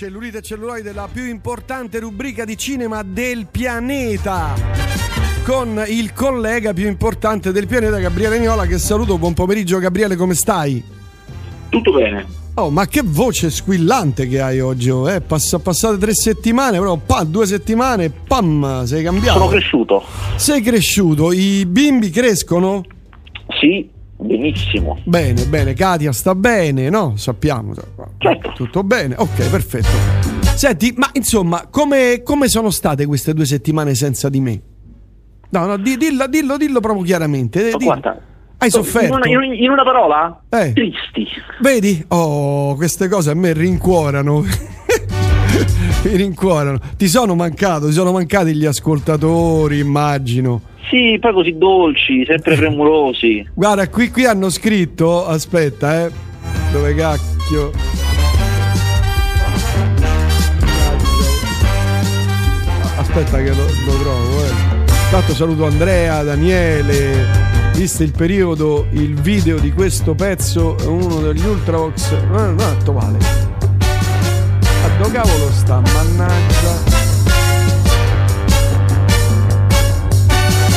Cellulite e celluloide, la più importante rubrica di cinema del pianeta. Con il collega più importante del pianeta, Gabriele Niola, che saluto. Buon pomeriggio, Gabriele, come stai? Tutto bene. Oh, ma che voce squillante che hai oggi! Oh, eh? Pass- passate tre settimane, però pa, due settimane, pam, sei cambiato. Sono cresciuto. Sei cresciuto, i bimbi crescono? Sì, benissimo. Bene, bene, Katia sta bene, no? Sappiamo. Certo. Tutto bene, ok, perfetto. Senti, ma insomma, come, come sono state queste due settimane senza di me? No, no, di- dillo, dillo, dillo proprio chiaramente. Dillo. guarda, Hai sofferto? in una- in una parola? Eh. Tristi. Vedi? Oh, queste cose a me rincuorano. Mi rincuorano. Ti sono mancato, ti sono mancati gli ascoltatori, immagino. Sì, poi così dolci, sempre premurosi. Guarda, qui, qui hanno scritto, aspetta, eh. Dove cacchio? Aspetta che lo, lo trovo, eh. Intanto saluto Andrea, Daniele. Visto il periodo, il video di questo pezzo è uno degli Ultravox. No, no, attuale. A dove cavolo sta? Mannaggia.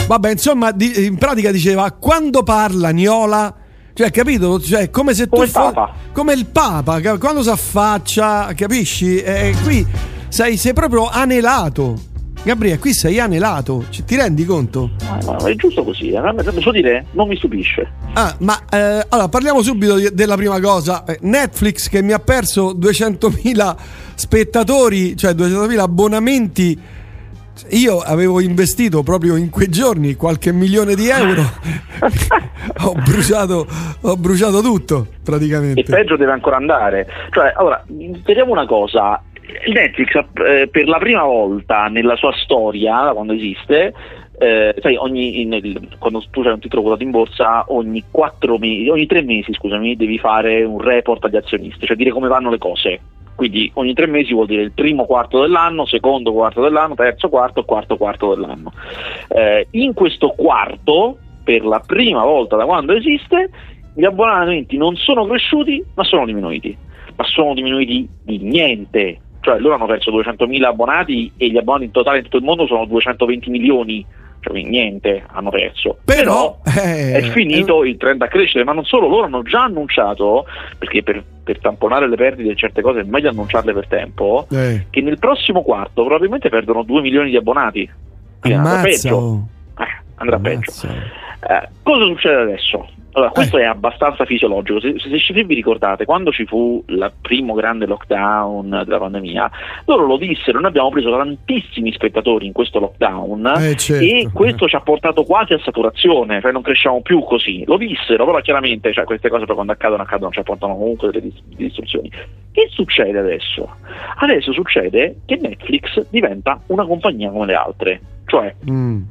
Vabbè, insomma, di- in pratica diceva quando parla Niola, cioè, capito? Cioè, come se Come tu il Papa. come il Papa, quando si affaccia, capisci? E qui sei, sei proprio anelato. Gabriele, qui sei anelato, Ci- ti rendi conto? Ma, ma è giusto così, eh? posso dire? Non mi stupisce. Ah, ma eh, allora parliamo subito di- della prima cosa. Eh, Netflix che mi ha perso 200.000 spettatori, cioè 200.000 abbonamenti. Io avevo investito proprio in quei giorni qualche milione di euro. ho, bruciato, ho bruciato tutto E praticamente. peggio deve ancora andare. Cioè, allora, vediamo una cosa. Il Netflix eh, per la prima volta nella sua storia, da quando esiste, eh, sai, ogni, nel- quando tu hai un titolo quotato in borsa, ogni quattro mesi, ogni tre mesi, scusami, devi fare un report agli azionisti, cioè dire come vanno le cose. Quindi ogni tre mesi vuol dire il primo quarto dell'anno, secondo quarto dell'anno, terzo quarto, quarto quarto dell'anno. Eh, in questo quarto, per la prima volta da quando esiste, gli abbonamenti non sono cresciuti, ma sono diminuiti. Ma sono diminuiti di niente. Cioè loro hanno perso 200.000 abbonati e gli abbonati in totale in tutto il mondo sono 220 milioni. Cioè quindi niente hanno perso. Però, eh, è finito il trend a crescere, ma non solo, loro hanno già annunciato, perché per, per tamponare le perdite di certe cose è meglio annunciarle per tempo, Eh, che nel prossimo quarto probabilmente perdono 2 milioni di abbonati. Quindi andrà ammazza. peggio. oh. Eh, andrà peggio. Ammazza. Eh, cosa succede adesso? Allora, questo è abbastanza fisiologico. Se, se, se vi ricordate, quando ci fu il primo grande lockdown della pandemia, loro lo dissero, noi abbiamo preso tantissimi spettatori in questo lockdown Eh, certo. e questo ci ha portato quasi a saturazione, cioè non cresciamo più così. Lo dissero, però chiaramente cioè, queste cose poi quando accadono, accadono, ci portano comunque delle dis- distruzioni. Che succede adesso? Adesso succede che Netflix diventa una compagnia come le altre. Cioè, Mm.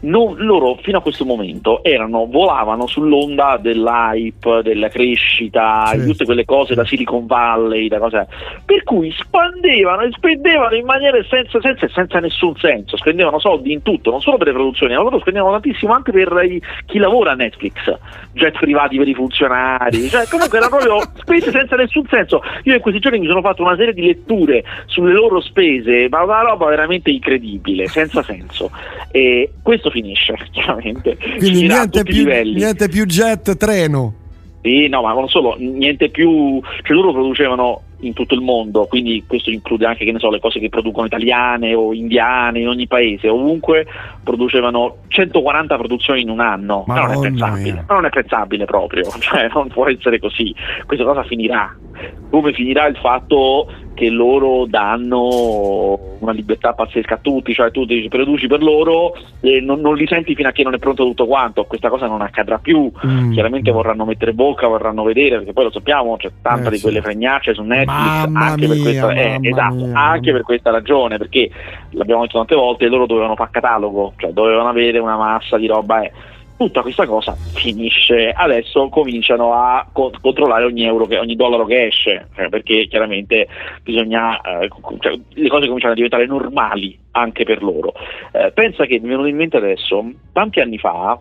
Non- loro fino a questo momento erano, volavano sull'onda dell'hype, della crescita, di tutte quelle cose da Silicon Valley, da cose, per cui spandevano e spendevano in maniera senza, senza, senza nessun senso, spendevano soldi in tutto, non solo per le produzioni, ma loro spendevano tantissimo anche per i- chi lavora a Netflix, jet privati per i funzionari, cioè comunque era proprio spese senza nessun senso. Io in questi giorni mi sono fatto una serie di letture sulle loro spese, ma una roba veramente incredibile, senza senso. E questo finisce, chiaramente. Quindi niente più, niente più jet, treno. Sì, no, ma non solo, niente più, cioè loro producevano in tutto il mondo, quindi questo include anche, che ne so, le cose che producono italiane o indiane in ogni paese, ovunque producevano 140 produzioni in un anno, Ma non è pensabile, non è pensabile proprio, cioè non può essere così, questa cosa finirà, come finirà il fatto che loro danno una libertà pazzesca a tutti, cioè tu dici produci per loro e non, non li senti fino a che non è pronto tutto quanto, questa cosa non accadrà più, Mm. chiaramente vorranno mettere bocca, vorranno vedere, perché poi lo sappiamo, c'è tanta Eh, di quelle sì. fregnacce su Netflix, Mamma anche per mia, questa, eh, esatto, anche per questa ragione, perché l'abbiamo detto tante volte, loro dovevano fare catalogo, cioè dovevano avere una massa di roba. eh. Tutta questa cosa finisce, adesso cominciano a co- controllare ogni euro, che, ogni dollaro che esce, eh, perché chiaramente bisogna, eh, cioè, le cose cominciano a diventare normali anche per loro. Eh, pensa che mi venuto in mente adesso, tanti anni fa,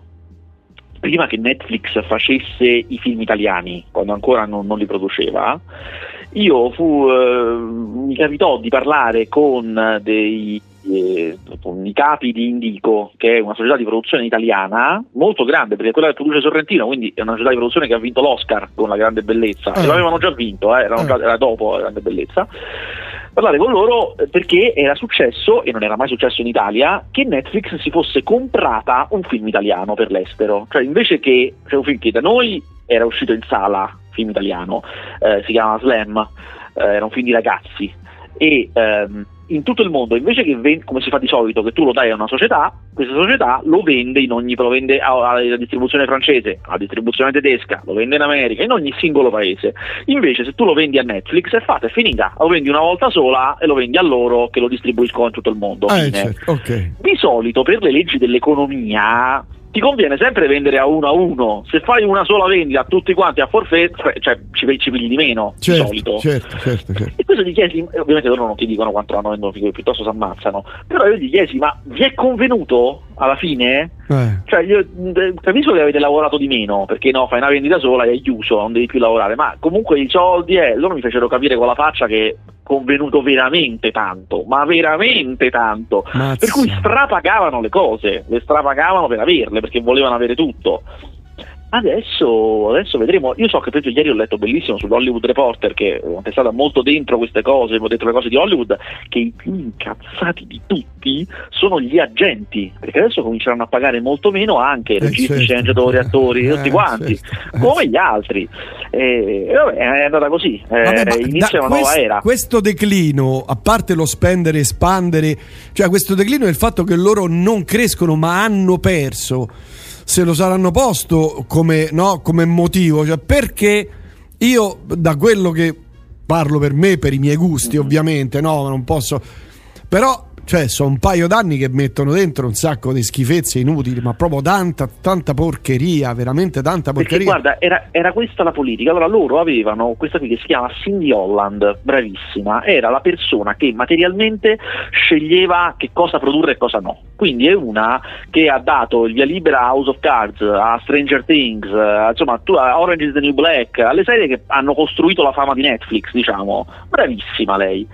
prima che Netflix facesse i film italiani, quando ancora non, non li produceva, io fu, eh, mi capitò di parlare con dei eh, i capi di Indico, che è una società di produzione italiana molto grande, perché quella che produce Sorrentino, quindi è una società di produzione che ha vinto l'Oscar con la grande bellezza, eh. e l'avevano già vinto, eh, eh. già, era dopo la grande bellezza. Parlare con loro eh, perché era successo, e non era mai successo in Italia, che Netflix si fosse comprata un film italiano per l'estero. Cioè, invece che cioè un film che da noi era uscito in sala, film italiano, eh, si chiama Slam, eh, era un film di ragazzi, e ehm, in tutto il mondo, invece che ven- come si fa di solito, che tu lo dai a una società, questa società lo vende in ogni, lo vende alla distribuzione francese, alla distribuzione tedesca, lo vende in America, in ogni singolo paese. Invece, se tu lo vendi a Netflix, è fatta, è finita, lo vendi una volta sola e lo vendi a loro che lo distribuiscono in tutto il mondo. Eh, certo. okay. Di solito, per le leggi dell'economia, ti conviene sempre vendere a uno a uno. Se fai una sola vendita a tutti quanti a forfait, cioè ci, ci pigli di meno certo, di solito. Certo, certo, certo. E questo gli chiesi, ovviamente loro non ti dicono quanto hanno venduto, piuttosto si ammazzano. Però io gli chiesi, ma vi è convenuto alla fine? Eh. Cioè, io eh, capisco che avete lavorato di meno, perché no, fai una vendita sola e è chiuso, non devi più lavorare, ma comunque i soldi, eh, loro mi fecero capire con la faccia che convenuto veramente tanto, ma veramente tanto. Mazza. Per cui strapagavano le cose, le strapagavano per averle, perché volevano avere tutto. Adesso, adesso, vedremo. Io so che per ieri ho letto bellissimo sull'Hollywood Reporter che è stata molto dentro queste cose, detto le cose di Hollywood, che i più incazzati di tutti sono gli agenti, perché adesso cominceranno a pagare molto meno anche eh registi, certo. sceneggiatori, attori, eh, tutti quanti, certo. come gli altri. E, vabbè, è andata così, vabbè, eh, inizia una nuova era. Questo declino, a parte lo spendere e espandere, cioè questo declino è il fatto che loro non crescono ma hanno perso se lo saranno posto come, no, come motivo, cioè perché io da quello che parlo per me, per i miei gusti ovviamente, no, non posso, però cioè, sono un paio d'anni che mettono dentro un sacco di schifezze inutili, ma proprio tanta, tanta porcheria, veramente tanta porcheria. Perché guarda, era, era, questa la politica. Allora loro avevano questa qui che si chiama Cindy Holland, bravissima, era la persona che materialmente sceglieva che cosa produrre e cosa no. Quindi è una che ha dato il via libera a House of Cards, a Stranger Things, a, insomma, a Orange is the New Black, alle serie che hanno costruito la fama di Netflix, diciamo. Bravissima lei.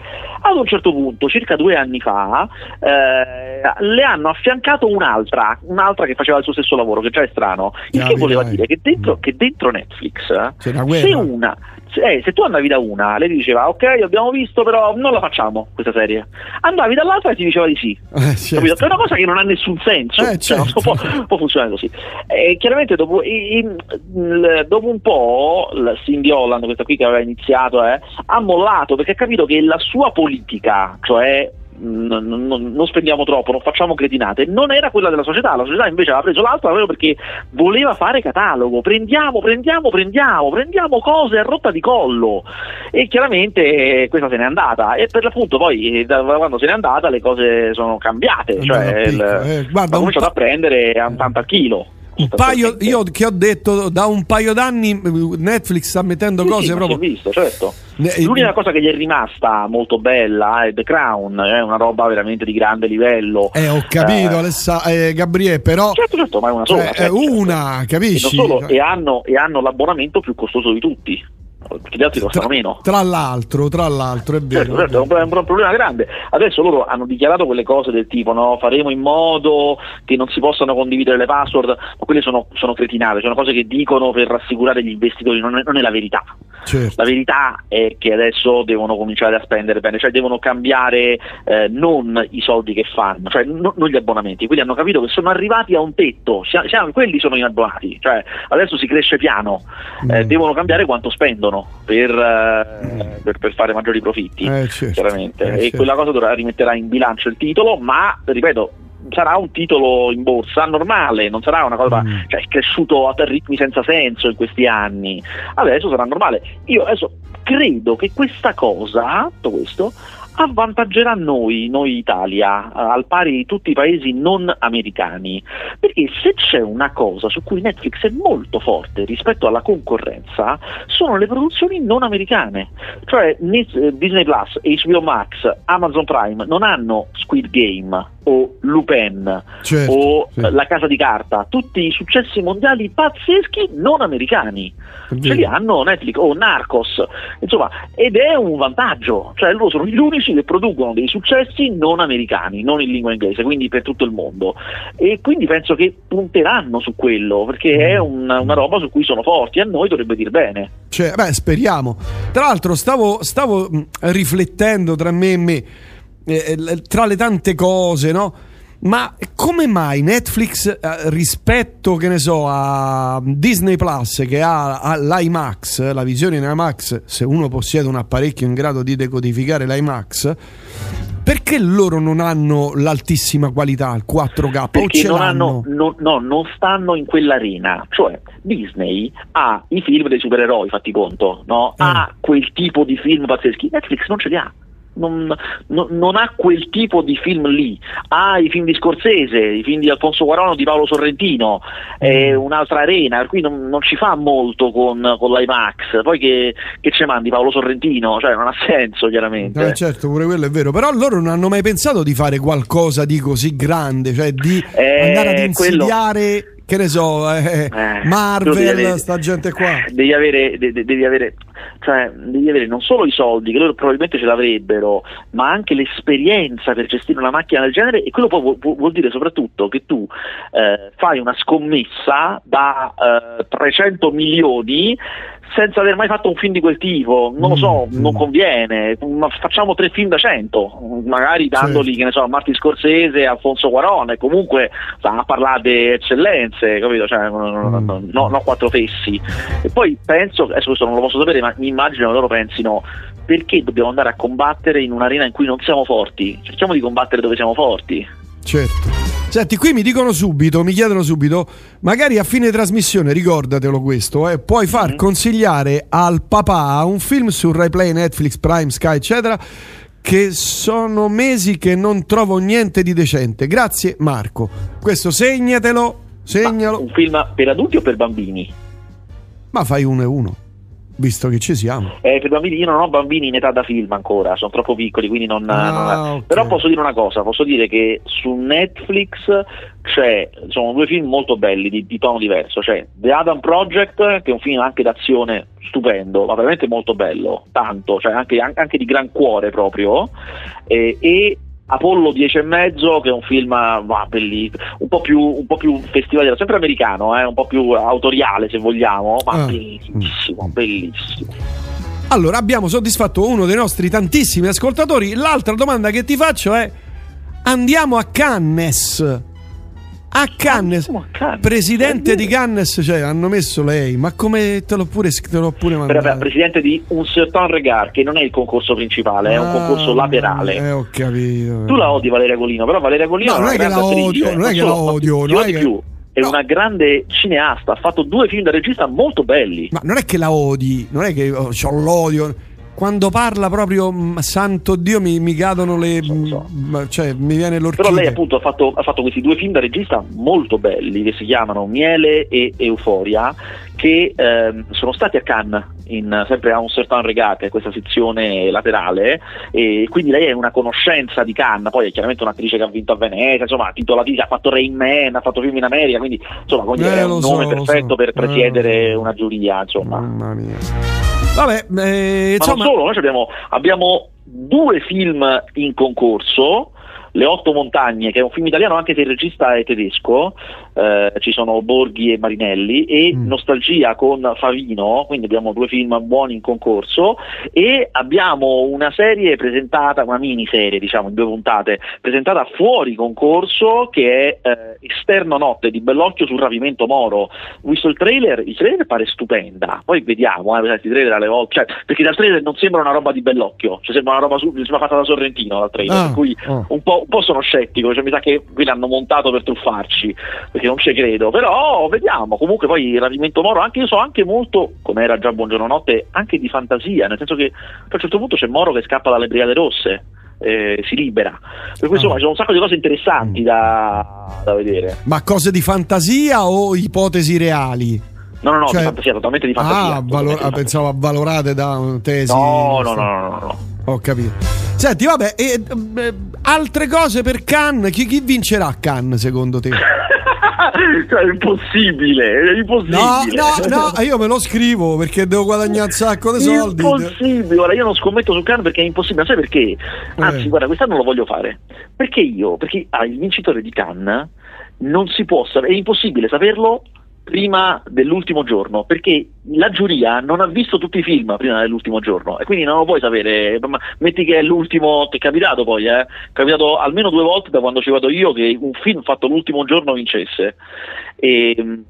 Ad un certo punto, circa due anni fa, eh, le hanno affiancato un'altra, un'altra che faceva il suo stesso lavoro, che già è strano. Il che voleva dire che dentro, che dentro Netflix, se una eh, se tu andavi da una, lei ti diceva ok, abbiamo visto, però non la facciamo questa serie. Andavi dall'altra e ti diceva di sì. Eh, certo. È una cosa che non ha nessun senso, eh, certo. cioè, può, può, funzionare così. E chiaramente dopo, in, in, dopo, un po' Cindy Holland, questa qui che aveva iniziato, eh, ha mollato perché ha capito che la sua politica, cioè non, non, non, spendiamo troppo, non facciamo cretinate, non era quella della società, la società invece aveva preso l'altra proprio perché voleva fare catalogo, prendiamo, prendiamo, prendiamo, prendiamo cose a rotta di collo. E chiaramente questa se n'è andata. E per l'appunto poi eh, da quando se n'è andata le cose sono cambiate, cioè il, eh, guarda, ha cominciato a prendere a tanto al chilo un paio, io che ho detto da un paio d'anni Netflix sta mettendo sì, cose sì, proprio visto, certo. l'unica cosa che gli è rimasta molto bella è The Crown è una roba veramente di grande livello. Eh ho capito eh, Alessa, eh, Gabriele però certo certo ma è una sola cioè, è una capisci? E, solo, e, hanno, e hanno l'abbonamento più costoso di tutti perché gli altri costano tra, meno. Tra l'altro, tra l'altro, è vero. Certo, certo, è, un, è, un, problema grande. Adesso loro hanno dichiarato quelle cose del tipo no, faremo in modo che non si possano condividere le password, ma quelle sono, sono cretinate, sono cose che dicono per rassicurare gli investitori, non è, non è la verità. Certo. La verità è che adesso devono cominciare a spendere bene, cioè devono cambiare eh, non i soldi che fanno, cioè no, non gli abbonamenti, quindi hanno capito che sono arrivati a un tetto, siamo, siamo, quelli sono gli abbonati, cioè adesso si cresce piano, eh, mm. devono cambiare quanto spendono per, eh, per, per fare maggiori profitti, eh, certo. chiaramente, eh, e certo. quella cosa dovrà, rimetterà in bilancio il titolo, ma ripeto, sarà un titolo in borsa normale, non sarà una cosa, mm. cioè è cresciuto a ritmi senza senso in questi anni, adesso sarà normale. Io adesso credo che questa cosa, tutto questo, avvantaggerà noi, noi Italia, al pari di tutti i paesi non americani, perché se c'è una cosa su cui Netflix è molto forte rispetto alla concorrenza, sono le produzioni non americane, cioè Disney Plus, HBO Max, Amazon Prime non hanno Squid Game, o Lupin Certo, o sì. La Casa di Carta, tutti i successi mondiali pazzeschi non americani. È Ce li hanno Netflix o Narcos, insomma, ed è un vantaggio, cioè loro sono gli unici che producono dei successi non americani, non in lingua inglese, quindi per tutto il mondo. E quindi penso che punteranno su quello, perché è una, una roba su cui sono forti, a noi dovrebbe dir bene. Cioè, beh, speriamo. Tra l'altro, stavo, stavo mh, riflettendo tra me e me, eh, eh, tra le tante cose, no? Ma come mai Netflix eh, rispetto, che ne so, a Disney Plus che ha, ha l'IMAX, la visione in IMAX, se uno possiede un apparecchio in grado di decodificare l'IMAX, perché loro non hanno l'altissima qualità, il 4K? o perché non, hanno, no, no, non stanno in quell'arena. Cioè, Disney ha i film dei supereroi, fatti conto, no? Eh. ha quel tipo di film pazzeschi. Netflix non ce li ha. Non, non- non ha quel tipo di film lì, ha i film di Scorsese, i film di Alfonso Guarano, di Paolo Sorrentino, è Mm. un'altra arena, per cui non, non ci fa molto con, con l'IMAX. Poi che, che ci mandi Paolo Sorrentino? Cioè, non ha senso, chiaramente. Eh, certo, pure quello è vero. Però loro non hanno mai pensato di fare qualcosa di così grande, cioè di Eh, andare ad quello- insidiare, che ne so, eh, Eh, devi Marvel, avere- sta gente qua. Devi avere, de- de- devi avere, cioè, devi avere non solo i soldi, che loro probabilmente ce l'avrebbero, ma anche l'esperienza per gestire una macchina del genere e quello poi vuol, vuol- dire soprattutto che tu eh, fai una scommessa da eh, 300 milioni senza aver mai fatto un film di quel tipo, non lo so, Mm, non mm. conviene, ma facciamo tre film da 100, magari dandoli, Certo. che ne so, a Martin Scorsese e Alfonso Cuarón, e comunque sta a parlare di eccellenze, capito? Cioè, no, no, no, no, no, no quattro fessi. E poi penso, adesso questo non lo posso sapere, ma mi immagino che loro pensino perché dobbiamo andare a combattere in un'arena in cui non siamo forti? Cerchiamo di combattere dove siamo forti. Certo. Senti, qui mi dicono subito, mi chiedono subito, magari a fine trasmissione, ricordatelo questo, eh, puoi far Mhm. consigliare al papà un film su Rai Play, Netflix, Prime, Sky, eccetera, che sono mesi che non trovo niente di decente. Grazie Marco. Questo segnatelo, Ma segnalo, un film per adulti o per bambini? ma fai uno e uno, visto che ci siamo. Eh, per bambini io non ho bambini in età da film ancora, sono troppo piccoli, quindi non, Ah, non- ok. Però posso dire una cosa, posso dire che su Netflix c'è, sono due film molto belli di, di tono diverso, c'è The Adam Project, che è un film anche d'azione stupendo, ma veramente molto bello, tanto, cioè anche, anche di gran cuore proprio, eh, e Apollo 10 e mezzo, che è un film bah, un, po più, un po' più festivaliero, sempre americano, eh, un po' più autoriale se vogliamo, ma Ah. bellissimo, bellissimo. Allora, abbiamo soddisfatto uno dei nostri tantissimi ascoltatori. L'altra domanda che ti faccio è: andiamo a Cannes. A Cannes, a Cannes. presidente È di. Cannes, cioè hanno messo lei, ma come te l'ho pure, te l'ho pure mandato? presidente di un certain regard, che non è il concorso principale, è un Ah, concorso laterale. Eh, ho capito. Tu la odi Valeria Golino, però Valeria Golino No, è non una è che la odio, non è che la odio, non è che- più. È No. una grande cineasta, ha fatto due film da regista molto belli. Ma non è che la odi, non è che ho l'odio. Quando parla proprio, mm, santo Dio, mi, mi cadono le. So, so. mm, cioè, mi viene l'orchidea. Però lei appunto ha fatto, ha fatto questi due film da regista molto belli che si chiamano Miele e Euforia che ehm, sono stati a Cannes in, sempre a un certain è questa sezione laterale e quindi lei è una conoscenza di Cannes poi è chiaramente un'attrice che ha vinto a Venezia insomma ha titolati ha fatto Rain Man ha fatto film in America quindi insomma dire, Eh, è un so, nome perfetto so. per Eh, presiedere so. una giuria insomma Mamma mia. Vabbè, eh, ma insomma. non solo, noi abbiamo, abbiamo due film in concorso. Le otto montagne, che è un film italiano anche se il regista è tedesco, eh, ci sono Borghi e Marinelli, e Mm. Nostalgia con Favino, quindi abbiamo due film buoni in concorso, e abbiamo una serie presentata, una miniserie diciamo in due puntate, presentata fuori concorso che è eh, Esterno Notte di Bellocchio sul rapimento Moro. Ho visto il trailer, il trailer pare stupenda, poi vediamo, eh, trailer alle volte, cioè, perché dal trailer non sembra una roba di Bellocchio, cioè sembra una roba su, sembra fatta da Sorrentino dal trailer, Ah, per cui oh. un, po', un po' sono scettico, cioè mi sa che qui l'hanno montato per truffarci, perché non ci credo, però vediamo, comunque poi il rapimento Moro, anche io so anche molto, come era già Buongiorno Notte, anche di fantasia, nel senso che a un certo punto c'è Moro che scappa dalle Brigate Rosse. eh, si libera per cui insomma Ah. ci sono un sacco di cose interessanti da, da vedere Ma cose di fantasia o ipotesi reali? no no no Cioè- di fantasia totalmente di fantasia Ah, valor- di ah, fantasia. pensavo avvalorate da tesi. no no no no no no Ho capito. Senti, vabbè, e, eh, altre cose per Cannes? Chi, chi vincerà Cannes secondo te? cioè, è impossibile, è impossibile. No, no, no, io me lo scrivo perché devo guadagnare un sacco di soldi. Impossibile, ora io non scommetto su Cannes perché è impossibile, sai perché? Anzi, eh. guarda, quest'anno lo voglio fare. Perché io? Perché ah, il vincitore di Cannes non si può sapere, è impossibile saperlo prima dell'ultimo giorno, perché la giuria non ha visto tutti i film prima dell'ultimo giorno e quindi non lo puoi sapere. Metti che è l'ultimo, che è capitato poi, eh? è capitato almeno due volte da quando ci vado io che un film fatto l'ultimo giorno vincesse. E,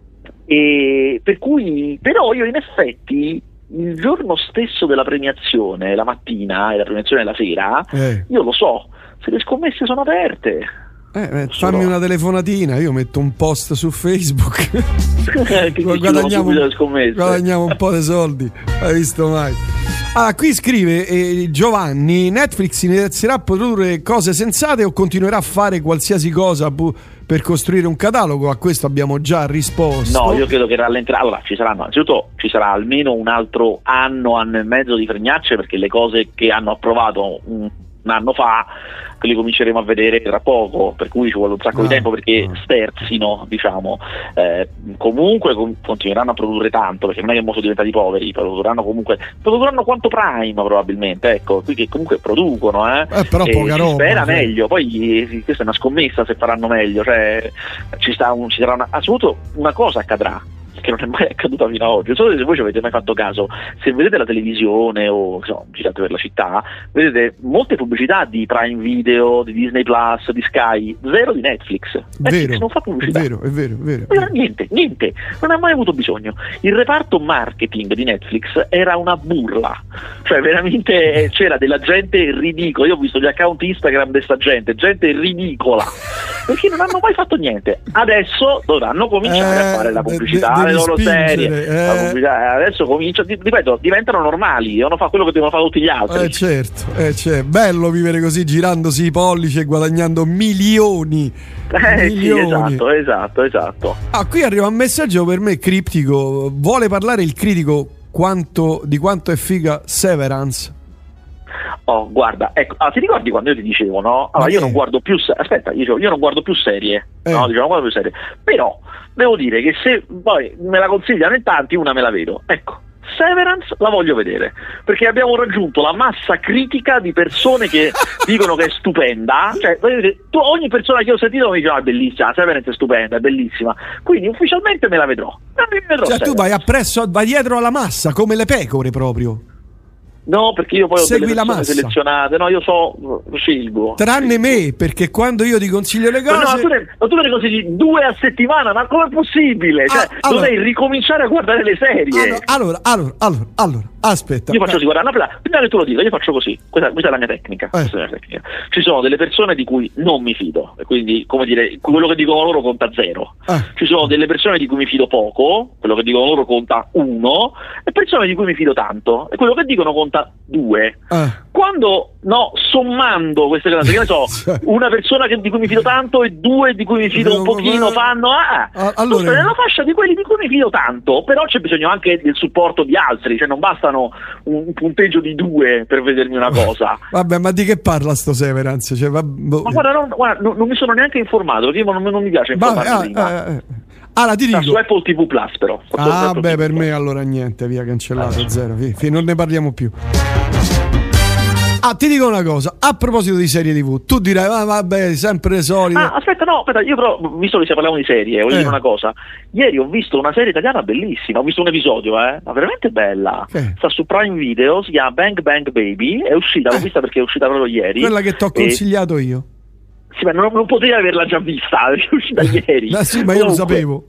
e per cui, però io in effetti il giorno stesso della premiazione, la mattina e la premiazione la sera, eh. io lo so, se le scommesse sono aperte. Eh, eh, fammi una telefonatina, io metto un post su Facebook. guadagniamo, guadagniamo, un po' di soldi. Hai visto mai? Ah, qui scrive eh, Giovanni: Netflix inizierà a produrre cose sensate o continuerà a fare qualsiasi cosa bu- per costruire un catalogo? A questo abbiamo già risposto. No, io credo che rallenterà. Allora, ci saranno, anzitutto ci sarà almeno un altro anno, anno e mezzo di fregnacce perché le cose che hanno approvato un, un anno fa che li cominceremo a vedere tra poco, per cui ci vuole un sacco no, di ah, tempo perché no. sterzino, diciamo. Eh, comunque com- continueranno a produrre tanto, perché non è che sono diventati poveri, produrranno comunque, produrranno quanto Prime probabilmente, ecco, qui che comunque producono, eh. eh però poca roba. Spera cioè. meglio, poi sì, questa è una scommessa se faranno meglio, cioè ci, sta un, ci sarà una, assoluto una cosa accadrà che non è mai accaduta fino ad oggi. Non so se voi ci avete mai fatto caso, se vedete la televisione o insomma, girate per la città, vedete molte pubblicità di Prime Video, di Disney Plus, di Sky, zero di Netflix. Netflix vero, non fa pubblicità. È vero, è vero, è vero. Non niente, niente, non ha mai avuto bisogno. Il reparto marketing di Netflix era una burla, cioè veramente c'era della gente ridicola. Io ho visto gli account Instagram di questa gente, gente ridicola, perché non hanno mai fatto niente. Adesso dovranno cominciare eh, a fare la pubblicità. De- de- loro serie. Eh. Adesso comincia, ripeto, diventano normali, devono fare quello che devono fare tutti gli altri. Eh certo, eh, certo. bello vivere così girandosi i pollici e guadagnando milioni. Eh milioni. sì, esatto, esatto, esatto. Ah, qui arriva un messaggio per me criptico. Vuole parlare il critico quanto, di quanto è figa Severance? Oh, guarda, ecco, ah, ti ricordi quando io ti dicevo, no? Allora, io non guardo più, aspetta, io, dicevo, io non guardo più serie, eh. no? Dicevo, non guardo più serie, però devo dire che se poi me la consigliano in tanti, una me la vedo. Ecco, Severance la voglio vedere perché abbiamo raggiunto la massa critica di persone che dicono che è stupenda. Cioè, tu, ogni persona che ho sentito mi dice: Ah, è bellissima, Severance è stupenda, è bellissima. Quindi ufficialmente me la vedrò. Me la vedrò cioè, Severance. tu vai appresso, vai dietro alla massa come le pecore proprio. No, perché io poi ho Segui delle la selezionate, no, io so, scelgo. Tranne me, perché quando io ti consiglio le cose. Ma no, tu ne, ma tu ne consigli due a settimana, ma com'è possibile? Cioè, ah, allora, dovrei ricominciare a guardare le serie. Allora, allora, allora, allora, aspetta. Io faccio così, guarda, prima che tu lo dica, io faccio così. Questa, questa, è la mia tecnica, eh. la mia tecnica. Ci sono delle persone di cui non mi fido, e quindi, come dire, quello che dicono loro conta zero. Eh. Ci sono delle persone di cui mi fido poco, quello che dicono loro conta uno, e persone di cui mi fido tanto, e quello che dicono conta due. Eh. Quando no, sommando queste cose, che ne so, una persona che, di cui mi fido tanto e due di cui mi fido un pochino fanno ah, ah allora... nella fascia di quelli di cui mi fido tanto, però c'è bisogno anche del supporto di altri, cioè non bastano un punteggio di due per vedermi una cosa. Vabbè, ma di che parla sto Severance? Cioè, vabbè... Ma guarda, non, guarda non, non, mi sono neanche informato perché non, non mi piace informarmi. Ah, ah. Allora ti dico. su Apple TV Plus, però. Ah, beh, per me allora niente, via cancellato, ah, zero. Fì, non ne parliamo più. Ah, ti dico una cosa, a proposito di serie TV, tu dirai, ah, vabbè, sempre le solite. Ah, aspetta, no, aspetta, io però, visto che parliamo di serie, voglio eh. dire una cosa. Ieri ho visto una serie italiana bellissima, ho visto un episodio, eh, ma veramente bella. Eh. Sta su Prime Video, si chiama Bang Bang Baby, è uscita, l'ho eh. vista perché è uscita proprio ieri. Quella che ti ho consigliato io. Sì, ma non, non potevi averla già vista, perché è uscita ieri. Ma sì, ma io Comunque, lo sapevo.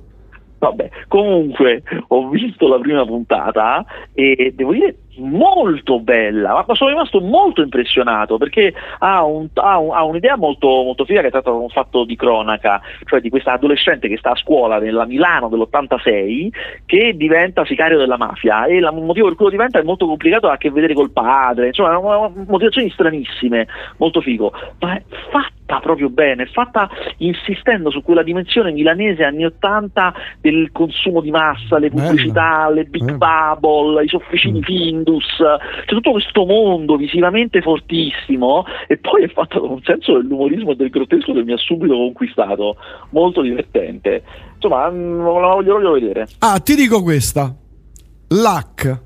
Vabbè, comunque ho visto la prima puntata e devo dire molto bella, ma sono rimasto molto impressionato perché ha, un, ha, un, ha un'idea molto, molto figa che tratta un fatto di cronaca, cioè di questa adolescente che sta a scuola nella Milano dell'86 che diventa sicario della mafia e il motivo per cui lo diventa è molto complicato, ha a che vedere col padre, insomma, motivazioni stranissime, molto figo, ma è fatto fatta proprio bene, è fatta insistendo su quella dimensione milanese anni 80 del consumo di massa, le pubblicità, Bella. le big Bella. bubble, i sofficini mm. Findus, c'è tutto questo mondo visivamente fortissimo e poi è fatta con un senso dell'umorismo e del grottesco che mi ha subito conquistato, molto divertente. Insomma, mm, non la voglio, voglio vedere. Ah, ti dico questa. Luck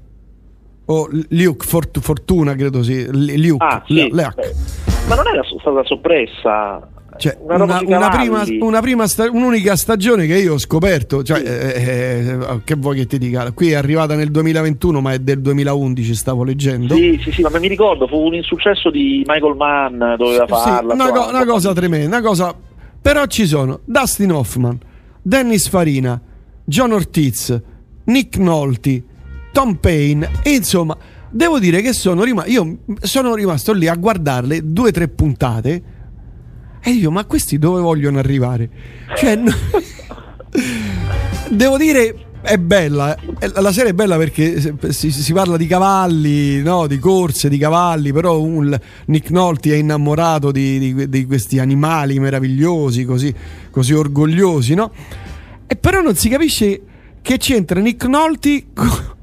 o Luke Fort- Fortuna credo sì Luke, ah, sì. Luke. Ma non era stata soppressa cioè, una, una, una, prima, una prima sta- un'unica stagione che io ho scoperto, cioè, eh, eh, che vuoi che ti dica? Qui è arrivata nel 2021, ma è del 2011, stavo leggendo. Sì, sì, sì, ma mi ricordo, fu un insuccesso di Michael Mann, doveva sì, farla. Sì, una, co- una cosa tremenda, una cosa... Però ci sono Dustin Hoffman, Dennis Farina, John Ortiz, Nick Nolte, Tom Payne e insomma devo dire che sono rimasto io sono rimasto lì a guardarle due o tre puntate e io ma questi dove vogliono arrivare cioè no, devo dire è bella la serie è bella perché si, si parla di cavalli no? di corse di cavalli però un, Nick Nolte è innamorato di, di, di, questi animali meravigliosi così, così orgogliosi no? e però non si capisce che c'entra Nick Nolte con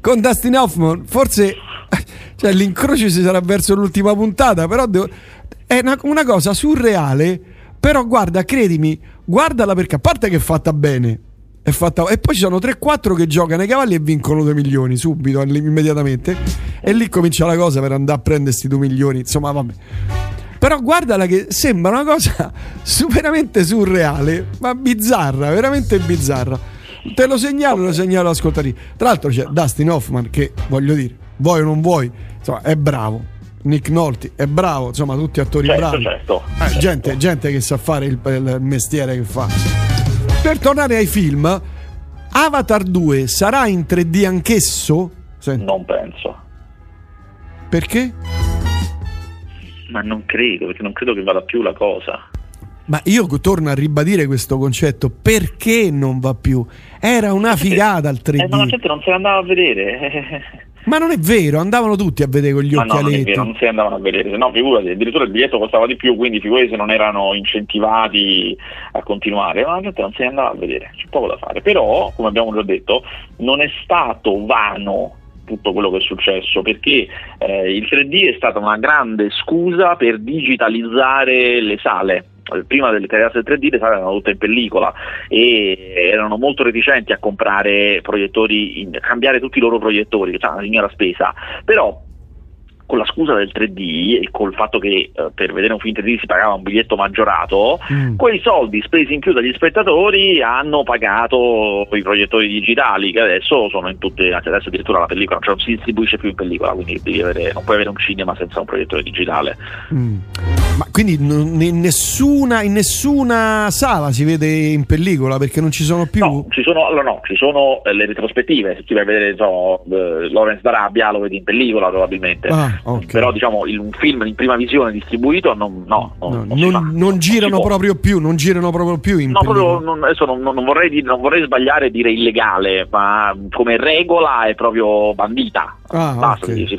con Dustin Hoffman forse cioè, l'incrocio si sarà verso l'ultima puntata però devo, è una, una, cosa surreale. Però guarda credimi guardala perché a parte che è fatta bene è fatta, e poi ci sono 3-4 che giocano ai cavalli e vincono 2 milioni subito immediatamente. E lì comincia la cosa per andare a prendere questi 2 milioni insomma vabbè. Però guardala che sembra una cosa veramente surreale ma bizzarra veramente bizzarra Te lo segnalo, lo segnalo ascoltati. Tra l'altro c'è Dustin Hoffman che, voglio dire, vuoi o non vuoi, insomma, è bravo. Nick Nolte è bravo, insomma, tutti attori certo, bravi. Certo, eh, certo. Gente, gente, che sa fare il, il mestiere che fa. Per tornare ai film, Avatar 2 sarà in 3D anch'esso? Senti. Non penso. Perché? Ma non credo, perché non credo che vada più la cosa. Ma io torno a ribadire questo concetto, perché non va più? Era una figata al 3D. Eh, ma la gente non se ne andava a vedere. Ma non è vero, andavano tutti a vedere con gli ma occhialetti. No, non vero, non si andavano a vedere, no, figurati, addirittura il biglietto costava di più, quindi figurati se non erano incentivati a continuare, ma la gente non se ne andava a vedere, c'è poco da fare. Però, come abbiamo già detto, non è stato vano tutto quello che è successo, perché eh, il 3D è stata una grande scusa per digitalizzare le sale prima delle telecamere 3D le sale erano tutte in pellicola e erano molto reticenti a comprare proiettori, in, cambiare tutti i loro proiettori, cioè una signora spesa, però con la scusa del 3D e col fatto che eh, per vedere un film 3D si pagava un biglietto maggiorato, mm. quei soldi spesi in più dagli spettatori hanno pagato i proiettori digitali che adesso sono in tutte, adesso addirittura la pellicola cioè non si distribuisce più in pellicola, quindi avere, non puoi avere un cinema senza un proiettore digitale. Mm. Ma quindi in nessuna, in nessuna, sala si vede in pellicola perché non ci sono più? No, ci sono, allora no, ci sono eh, le retrospettive, se ti vai a vedere so, uh, Lawrence d'Arabia lo vedi in pellicola probabilmente. Ah okay. però diciamo il, un film in prima visione distribuito non, no, no, no, non, non, girano proprio più, non girano proprio più in no, proprio, non, adesso non, vorrei dire, non, vorrei sbagliare e dire illegale, ma come regola è proprio bandita. Ah, Basta, okay.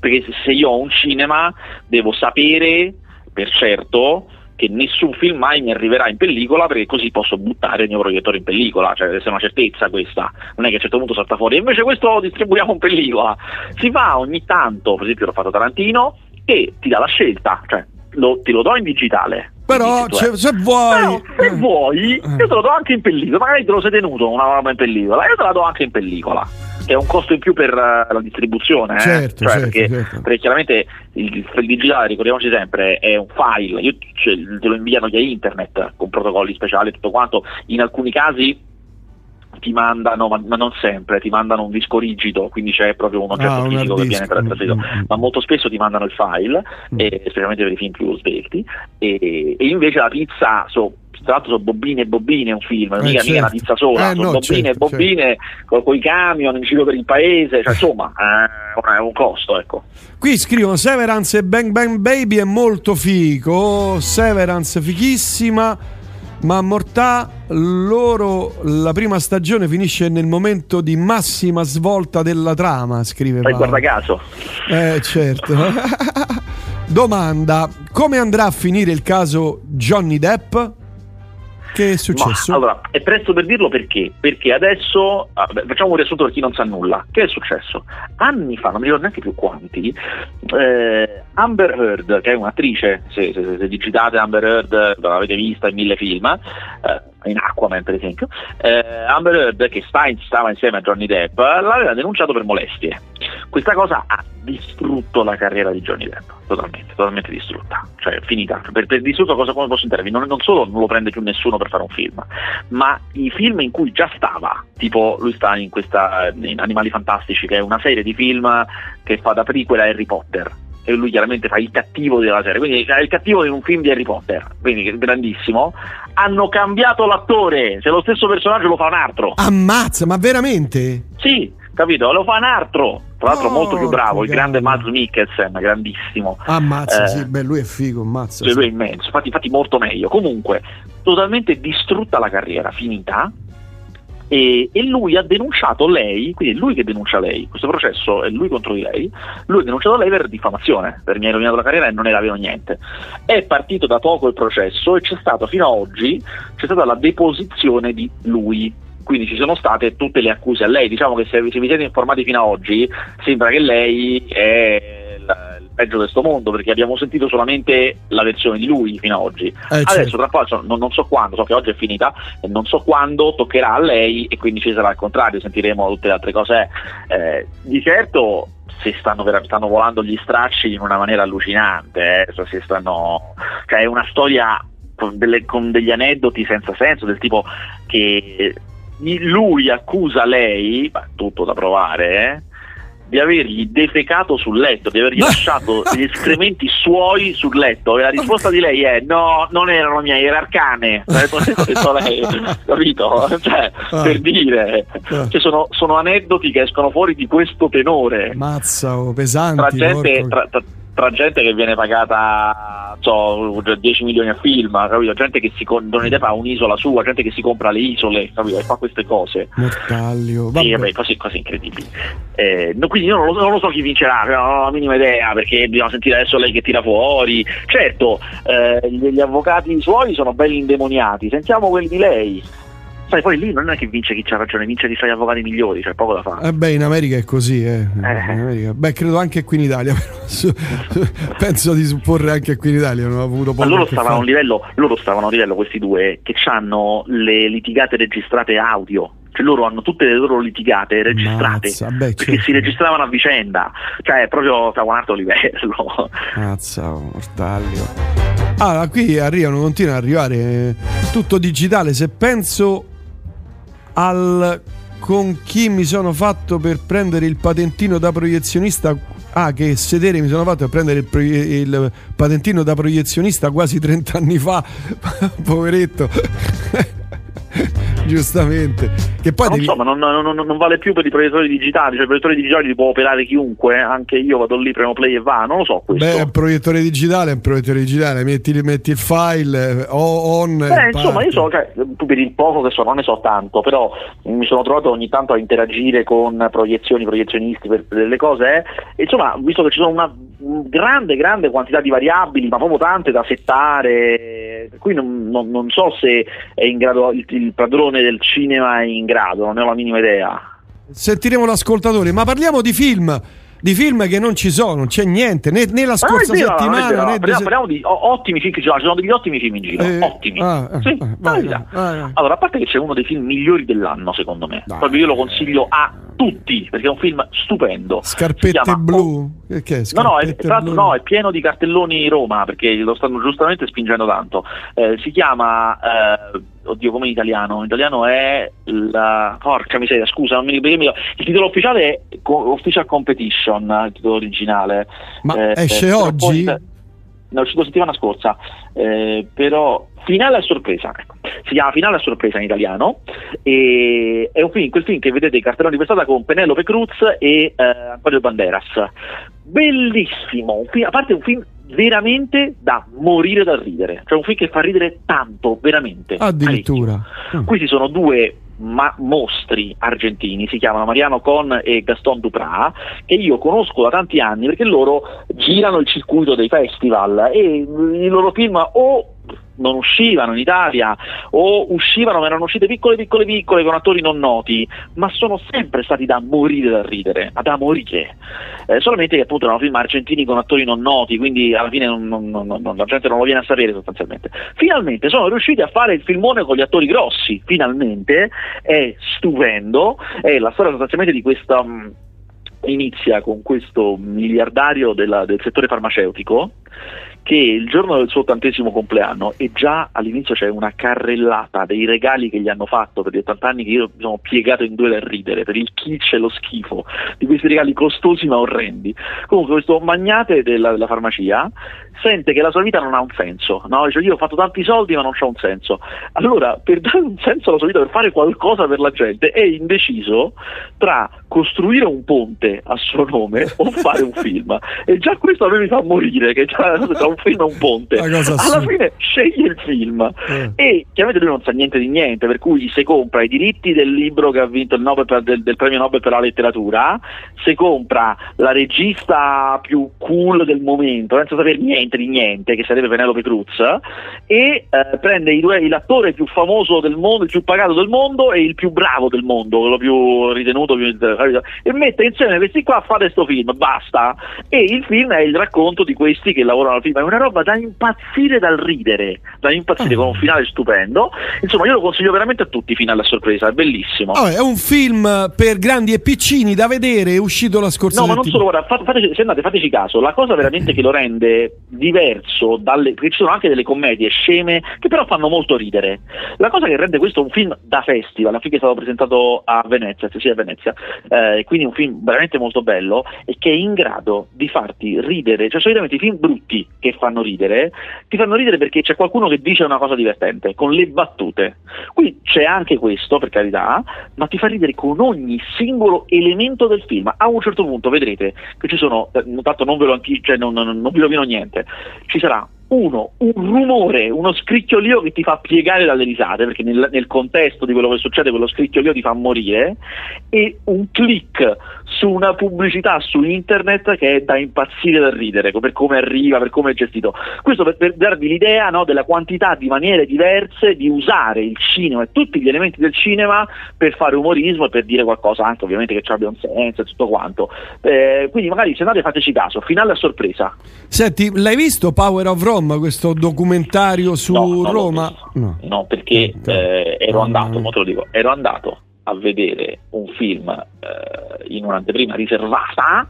Perché se io ho un cinema devo sapere per certo che nessun film mai mi arriverà in pellicola perché così posso buttare il mio proiettore in pellicola, cioè deve essere una certezza questa, non è che a un certo punto salta fuori, invece questo lo distribuiamo in pellicola, si fa ogni tanto, per esempio l'ho fatto Tarantino, e ti dà la scelta, cioè lo, ti lo do in digitale. Però cioè, se vuoi, Però, se vuoi, io te lo do anche in pellicola, magari te lo sei tenuto una roba in pellicola, io te la do anche in pellicola è un costo in più per uh, la distribuzione, eh? certo, cioè, certo, perché, certo. perché, chiaramente il, il, digitale, ricordiamoci sempre, è un file, io, cioè, te lo inviano via internet con protocolli speciali e tutto quanto, in alcuni casi ti mandano, ma, ma, non sempre, ti mandano un disco rigido, quindi c'è proprio un oggetto ah, fisico che viene trasferito, mm, mm, mm. ma molto spesso ti mandano il file, mm. e, specialmente per i film più svelti, e, e invece la pizza so, tra l'altro sono bobine e bobine un film, non eh, mica, certo. una pizza sola, eh, sono no, bobine certo, e bobine certo. con i camion in giro per il paese, cioè, insomma eh, è un costo ecco. Qui scrivono Severance e Bang Bang Baby è molto figo, Severance fighissima, ma a Mortà loro la prima stagione finisce nel momento di massima svolta della trama, scrive Paolo. guarda caso. Eh certo. Domanda: come andrà a finire il caso Johnny Depp? Che è successo? Ma, allora, è presto per dirlo perché? Perché adesso, ah, beh, facciamo un riassunto per chi non sa nulla. Che è successo? Anni fa, non mi ricordo neanche più quanti, eh, Amber Heard, che è un'attrice, se, se, se digitate Amber Heard, l'avete vista in mille film, eh, in Aquaman per esempio, eh, Amber Heard che sta, stava insieme a Johnny Depp l'aveva denunciato per molestie. Questa cosa ha distrutto la carriera di Johnny Depp, totalmente, totalmente distrutta, cioè finita. Per, per distrutto cosa come posso intervenire? Non, non solo non lo prende più nessuno per fare un film, ma i film in cui già stava, tipo lui sta in questa in Animali Fantastici, che è una serie di film che fa da prequel a Harry Potter, e lui chiaramente fa il cattivo della serie, quindi è il cattivo in un film di Harry Potter, quindi grandissimo. Hanno cambiato l'attore, se lo stesso personaggio lo fa un altro. Ammazza, ma veramente? Sì, capito? Lo fa un altro. Tra l'altro, oh, molto più bravo, il grande Mads Mikkelsen, grandissimo. Ammazza, eh, sì, beh, lui è figo, ammazza. Cioè, sì. Lui è immenso, infatti, infatti molto meglio. Comunque, totalmente distrutta la carriera, finita e, e, lui ha denunciato lei, quindi è lui che denuncia lei, questo processo è lui contro di lei, lui ha denunciato lei per diffamazione, per mi ha rovinato la carriera e non era vero niente. È partito da poco il processo e c'è stato fino ad oggi, c'è stata la deposizione di lui, quindi ci sono state tutte le accuse a lei, diciamo che se, se vi siete informati fino ad oggi sembra che lei è peggio di questo mondo perché abbiamo sentito solamente la versione di lui fino ad oggi. Eh, Adesso certo. tra poco non, non, so quando, so che oggi è finita e non so quando toccherà a lei e quindi ci sarà il contrario, sentiremo tutte le altre cose. Eh, di certo si stanno, stanno, volando gli stracci in una maniera allucinante, eh, stanno, cioè è una storia con, delle, con degli aneddoti senza senso, del tipo che lui accusa lei, tutto da provare, eh, di avergli defecato sul letto, di avergli lasciato gli escrementi suoi sul letto. E la risposta di lei è: No, non erano miei, era arcane. lei, capito? Cioè, ah. per dire, ah. cioè, sono, sono, aneddoti che escono fuori di questo tenore. Mazza, oh, pesanti. Tra gente, tra, tra, tra gente che viene pagata so, 10 milioni a film, capito? gente che si Depp ha un'isola sua, gente che si compra le isole capito? e fa queste cose. Mortaglio. Sì, vabbè, cose, cose incredibili. Eh, no, quindi io non lo, non lo, so chi vincerà, non ho la minima idea perché bisogna sentire adesso lei che tira fuori. Certo, eh, gli avvocati suoi sono belli indemoniati, sentiamo quelli di lei. Sai, poi lì non è che vince chi c'ha ragione, vince chi fa gli avvocati migliori, c'è poco da fare. Eh beh, in America è così, eh. eh. Beh, credo anche qui in Italia, penso di supporre anche qui in Italia, non ho avuto poco. Ma loro stavano, a un livello, loro stavano a un livello, questi due, che hanno le litigate registrate audio cioè loro hanno tutte le loro litigate registrate Mazza, beh, perché certo. si registravano a vicenda cioè proprio a un altro livello Mazza, mortaglio allora qui arrivano continuano ad arrivare eh, tutto digitale se penso al con chi mi sono fatto per prendere il patentino da proiezionista. Ah, che sedere mi sono fatto per prendere il, il patentino da proiezionista quasi 30 anni fa. Poveretto. Giustamente. Che poi non devi... so, ma non, non, non, vale più per i proiettori digitali, cioè i proiettori digitali li può operare chiunque, anche io vado lì, premo play e va, non lo so questo. Beh, un proiettore digitale è un proiettore digitale, metti, metti il file on... Beh, insomma, io so, cioè, per il poco che so, non ne so tanto, però mi sono trovato ogni tanto a interagire con proiezioni, proiezionisti per delle cose, eh, insomma, visto che ci sono una grande, grande quantità di variabili, ma proprio tante da settare, qui non, non, non so se è in grado il, il padrone del cinema è in grado, non ne ho la minima idea. Sentiremo l'ascoltatore, ma parliamo di film di film che non ci sono, non c'è niente, né, né la scorsa vero, settimana. Né parliamo, parliamo, di ottimi film che ci sono, ci sono degli ottimi film in giro, eh, ottimi. Ah, sì, ah, vai, vai, vai, allora, a parte che c'è uno dei film migliori dell'anno, secondo me, Dai. proprio io lo consiglio a tutti perché è un film stupendo. Scarpette chiama, blu? Che è, no, no, è, tra no, è pieno di cartelloni Roma perché lo stanno giustamente spingendo tanto. Eh, si chiama. Eh, oddio come in italiano in italiano è la porca miseria scusa non mi ricordo il titolo ufficiale è Official Competition il titolo originale ma eh, esce oggi? Poi, no, è uscito settimana scorsa eh, però Finale a sorpresa, ecco. si chiama Finale a sorpresa in italiano e è un film, quel film che vedete i cartelloni di quest'anno con Penelope Cruz e eh, Antonio Banderas. Bellissimo, film, a parte un film veramente da morire da ridere, cioè un film che fa ridere tanto, veramente. Addirittura. Mm. Qui ci sono due ma mostri argentini, si chiamano Mariano Con e Gaston Duprat, che io conosco da tanti anni perché loro girano il circuito dei festival e i loro film o non uscivano in Italia o uscivano ma erano uscite piccole piccole piccole con attori non noti ma sono sempre stati da morire da ridere da morire. Eh, solamente che appunto erano film argentini con attori non noti quindi alla fine non, non, non, la gente non lo viene a sapere sostanzialmente. Finalmente sono riusciti a fare il filmone con gli attori grossi finalmente. È stupendo. È la storia sostanzialmente di questa mh, inizia con questo miliardario della, del settore farmaceutico che il giorno del suo ottantesimo compleanno e già all'inizio c'è una carrellata dei regali che gli hanno fatto per gli 80 anni che io mi sono piegato in due da ridere per il kitsch e lo schifo di questi regali costosi ma orrendi. Comunque questo magnate della, della farmacia sente che la sua vita non ha un senso, no? Dice, io ho fatto tanti soldi ma non c'è un senso. Allora, per dare un senso alla sua vita, per fare qualcosa per la gente, è indeciso tra costruire un ponte a suo nome o fare un film. E già questo a me mi fa morire, che già, già un film è un ponte. Alla fine sceglie il film eh. e chiaramente lui non sa niente di niente, per cui se compra i diritti del libro che ha vinto il Nobel per, del, del premio Nobel per la letteratura, se compra la regista più cool del momento, senza sapere niente di niente, che sarebbe Penelope Cruz, e eh, prende due, l'attore più famoso del mondo, il più pagato del mondo e il più bravo del mondo, quello più ritenuto, più, e mette insieme questi qua a fare questo film, basta. E il film è il racconto di questi che lavorano al film, è una roba da impazzire dal ridere, da impazzire, con un finale stupendo. Insomma, io lo consiglio veramente a tutti, finale a sorpresa, è bellissimo. Oh, è un film per grandi e piccini da vedere, è uscito la scorsa No, ma non solo, guarda, fateci, se andate, fateci caso, la cosa veramente che lo rende diverso dalle, perché ci sono anche delle commedie sceme che però fanno molto ridere. La cosa che rende questo un film da festival, affinché è stato presentato a Venezia, sì, a Venezia, eh, quindi un film veramente molto bello, è che è in grado di farti ridere, cioè solitamente i film brutti che fanno ridere, ti fanno ridere perché c'è qualcuno che dice una cosa divertente, con le battute. Qui c'è anche questo, per carità, ma ti fa ridere con ogni singolo elemento del film. A un certo punto vedrete che ci sono, eh, tanto non ve lo, cioè non, non, non vi rovino niente, ci sarà uno, un rumore, uno scricchiolio che ti fa piegare dalle risate, perché nel, nel, contesto di quello che succede quello scricchiolio ti fa morire, e un click su una pubblicità su internet che è da impazzire da ridere, per come arriva, per come è gestito. Questo per, per darvi l'idea no, della quantità di maniere diverse di usare il cinema e tutti gli elementi del cinema per fare umorismo e per dire qualcosa anche ovviamente che ci abbia un senso e tutto quanto. Eh, quindi magari se andate fateci caso, finale a sorpresa. Senti, l'hai visto Power of Rome, questo documentario su no, Roma? No. no. perché eh, ero andato, mo te lo dico, ero andato a vedere un film eh, in un'anteprima riservata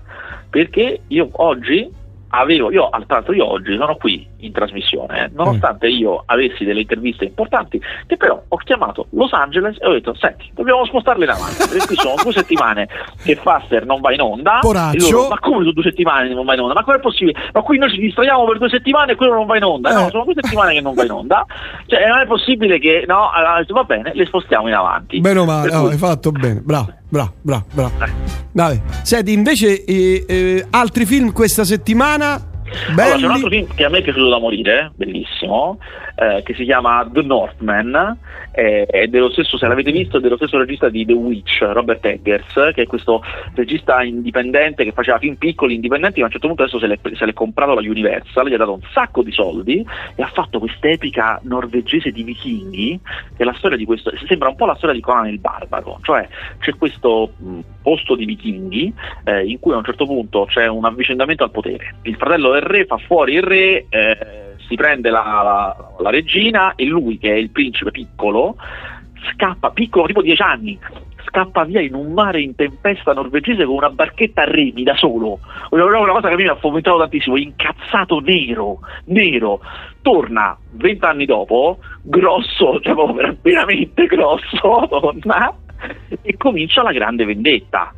perché io oggi avevo, io, tra l'altro io oggi sono qui in trasmissione, eh, nonostante io avessi delle interviste importanti, che però ho chiamato Los Angeles e ho detto, senti, dobbiamo spostarle in avanti, perché qui sono due settimane che Faster non va in onda, loro, ma come sono due settimane che non va in onda? Ma come è possibile? Ma qui noi ci distraiamo per due settimane e quello non va in onda, eh. no, sono due settimane che non va in onda, cioè non è possibile che, no, allora, va bene, le spostiamo in avanti. Bene male, no, hai fatto bene, bravo. Bravo, bravo, bravo. Dai. Senti, invece eh, eh, altri film questa settimana? Allora, c'è un altro film che a me è piaciuto da morire, bellissimo, eh, che si chiama The Northman, eh, è dello stesso, se l'avete visto, è dello stesso regista di The Witch, Robert Eggers, che è questo regista indipendente che faceva film piccoli, indipendenti, ma a un certo punto adesso se l'è, se l'è comprato la Universal, gli ha dato un sacco di soldi e ha fatto quest'epica norvegese di vichinghi, che è la storia di questo, sembra un po' la storia di Conan il Barbaro, cioè c'è questo mh, posto di vichinghi eh, in cui a un certo punto c'è un avvicendamento al potere. Il fratello del re fa fuori il re, eh, si prende la, la, la, regina e lui, che è il principe piccolo, scappa, piccolo tipo 10 anni, scappa via in un mare in tempesta norvegese con una barchetta a remi da solo. Una, una cosa che mi ha fomentato tantissimo, incazzato nero, nero. Torna vent'anni dopo, grosso, cioè veramente grosso, torna e comincia la grande vendetta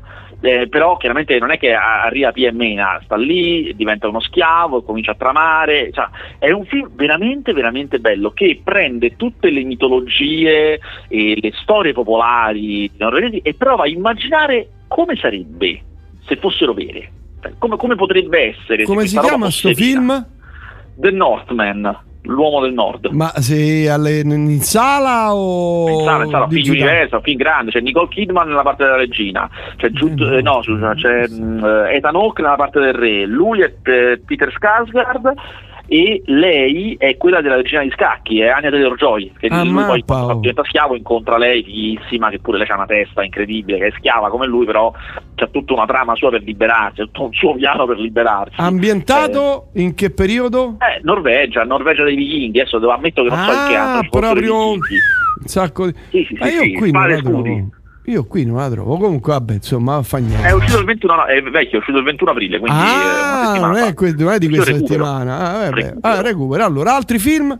eh, però chiaramente non è che arriva Pia e Mena, sta lì, diventa uno schiavo, comincia a tramare, cioè, è un film veramente veramente bello che prende tutte le mitologie e le storie popolari norvegesi e prova a immaginare come sarebbe se fossero vere, cioè, come, come potrebbe essere. Come si chiama questo film? The Northman. L'uomo del nord. Ma sei alle, in sala o in sala, in sala, film universal, film grande, c'è Nicole Kidman nella parte della regina, c'è, Jude, Mm. eh, no, c'è eh, Ethan Hawke nella parte del re, lui è eh, Peter Skarsgård e lei è quella della regina di scacchi, è Anya Taylor-Joy, che Ah, lui poi oh. diventa schiavo incontra lei, fighissima, che pure lei ha una testa incredibile, che è schiava come lui, però c'è tutta una trama sua per liberarsi, tutto un suo piano per liberarsi. Ambientato in che periodo? Eh, Norvegia, Norvegia dei vichinghi, adesso devo ammetto che non so in che Ah, anno i proprio un sacco di... Sì, sì, sì, Ma io sì, qui non Io qui non la trovo. Comunque, vabbè, insomma, fa niente. È uscito il 21, no, è vecchio, è uscito il 21 aprile, quindi eh, ah, settimana non è, que- non è di questa recupero. settimana. Ah. Recupero. Ah, recupero. Allora, altri film?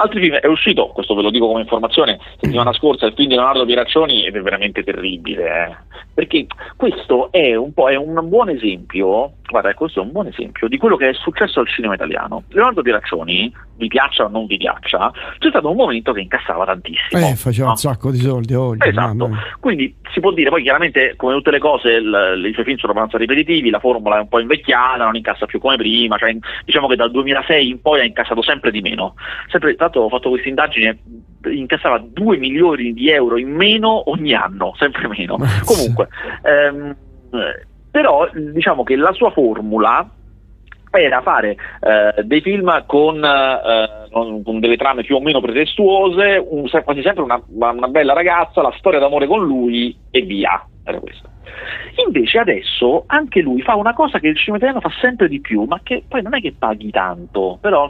Altri film, è uscito, questo ve lo dico come informazione, settimana scorsa il film di Leonardo Pieraccioni ed è veramente terribile, eh. perché questo è un po' è un buon esempio, guarda, questo è un buon esempio di quello che è successo al cinema italiano. Leonardo Pieraccioni, vi piaccia o non vi piaccia, c'è stato un momento che incassava tantissimo. Eh, faceva no? un sacco di soldi oggi. Esatto, mamma mia. quindi si può dire, poi chiaramente come tutte le cose il- i suoi film sono abbastanza ripetitivi, la formula è un po' invecchiata, non incassa più come prima, cioè, diciamo che dal 2006 in poi ha incassato sempre di meno. Sempre, l'altro ho fatto questa indagine, incassava 2 milioni di euro in meno ogni anno, sempre meno. Comunque, ehm, eh, però diciamo che la sua formula era fare eh, dei film con, eh, con- con delle trame più o meno pretestuose, un- quasi sempre una, una bella ragazza, la storia d'amore con lui e via. Era questo. Invece adesso anche lui fa una cosa che il cinema italiano fa sempre di più, ma che poi non è che paghi tanto, però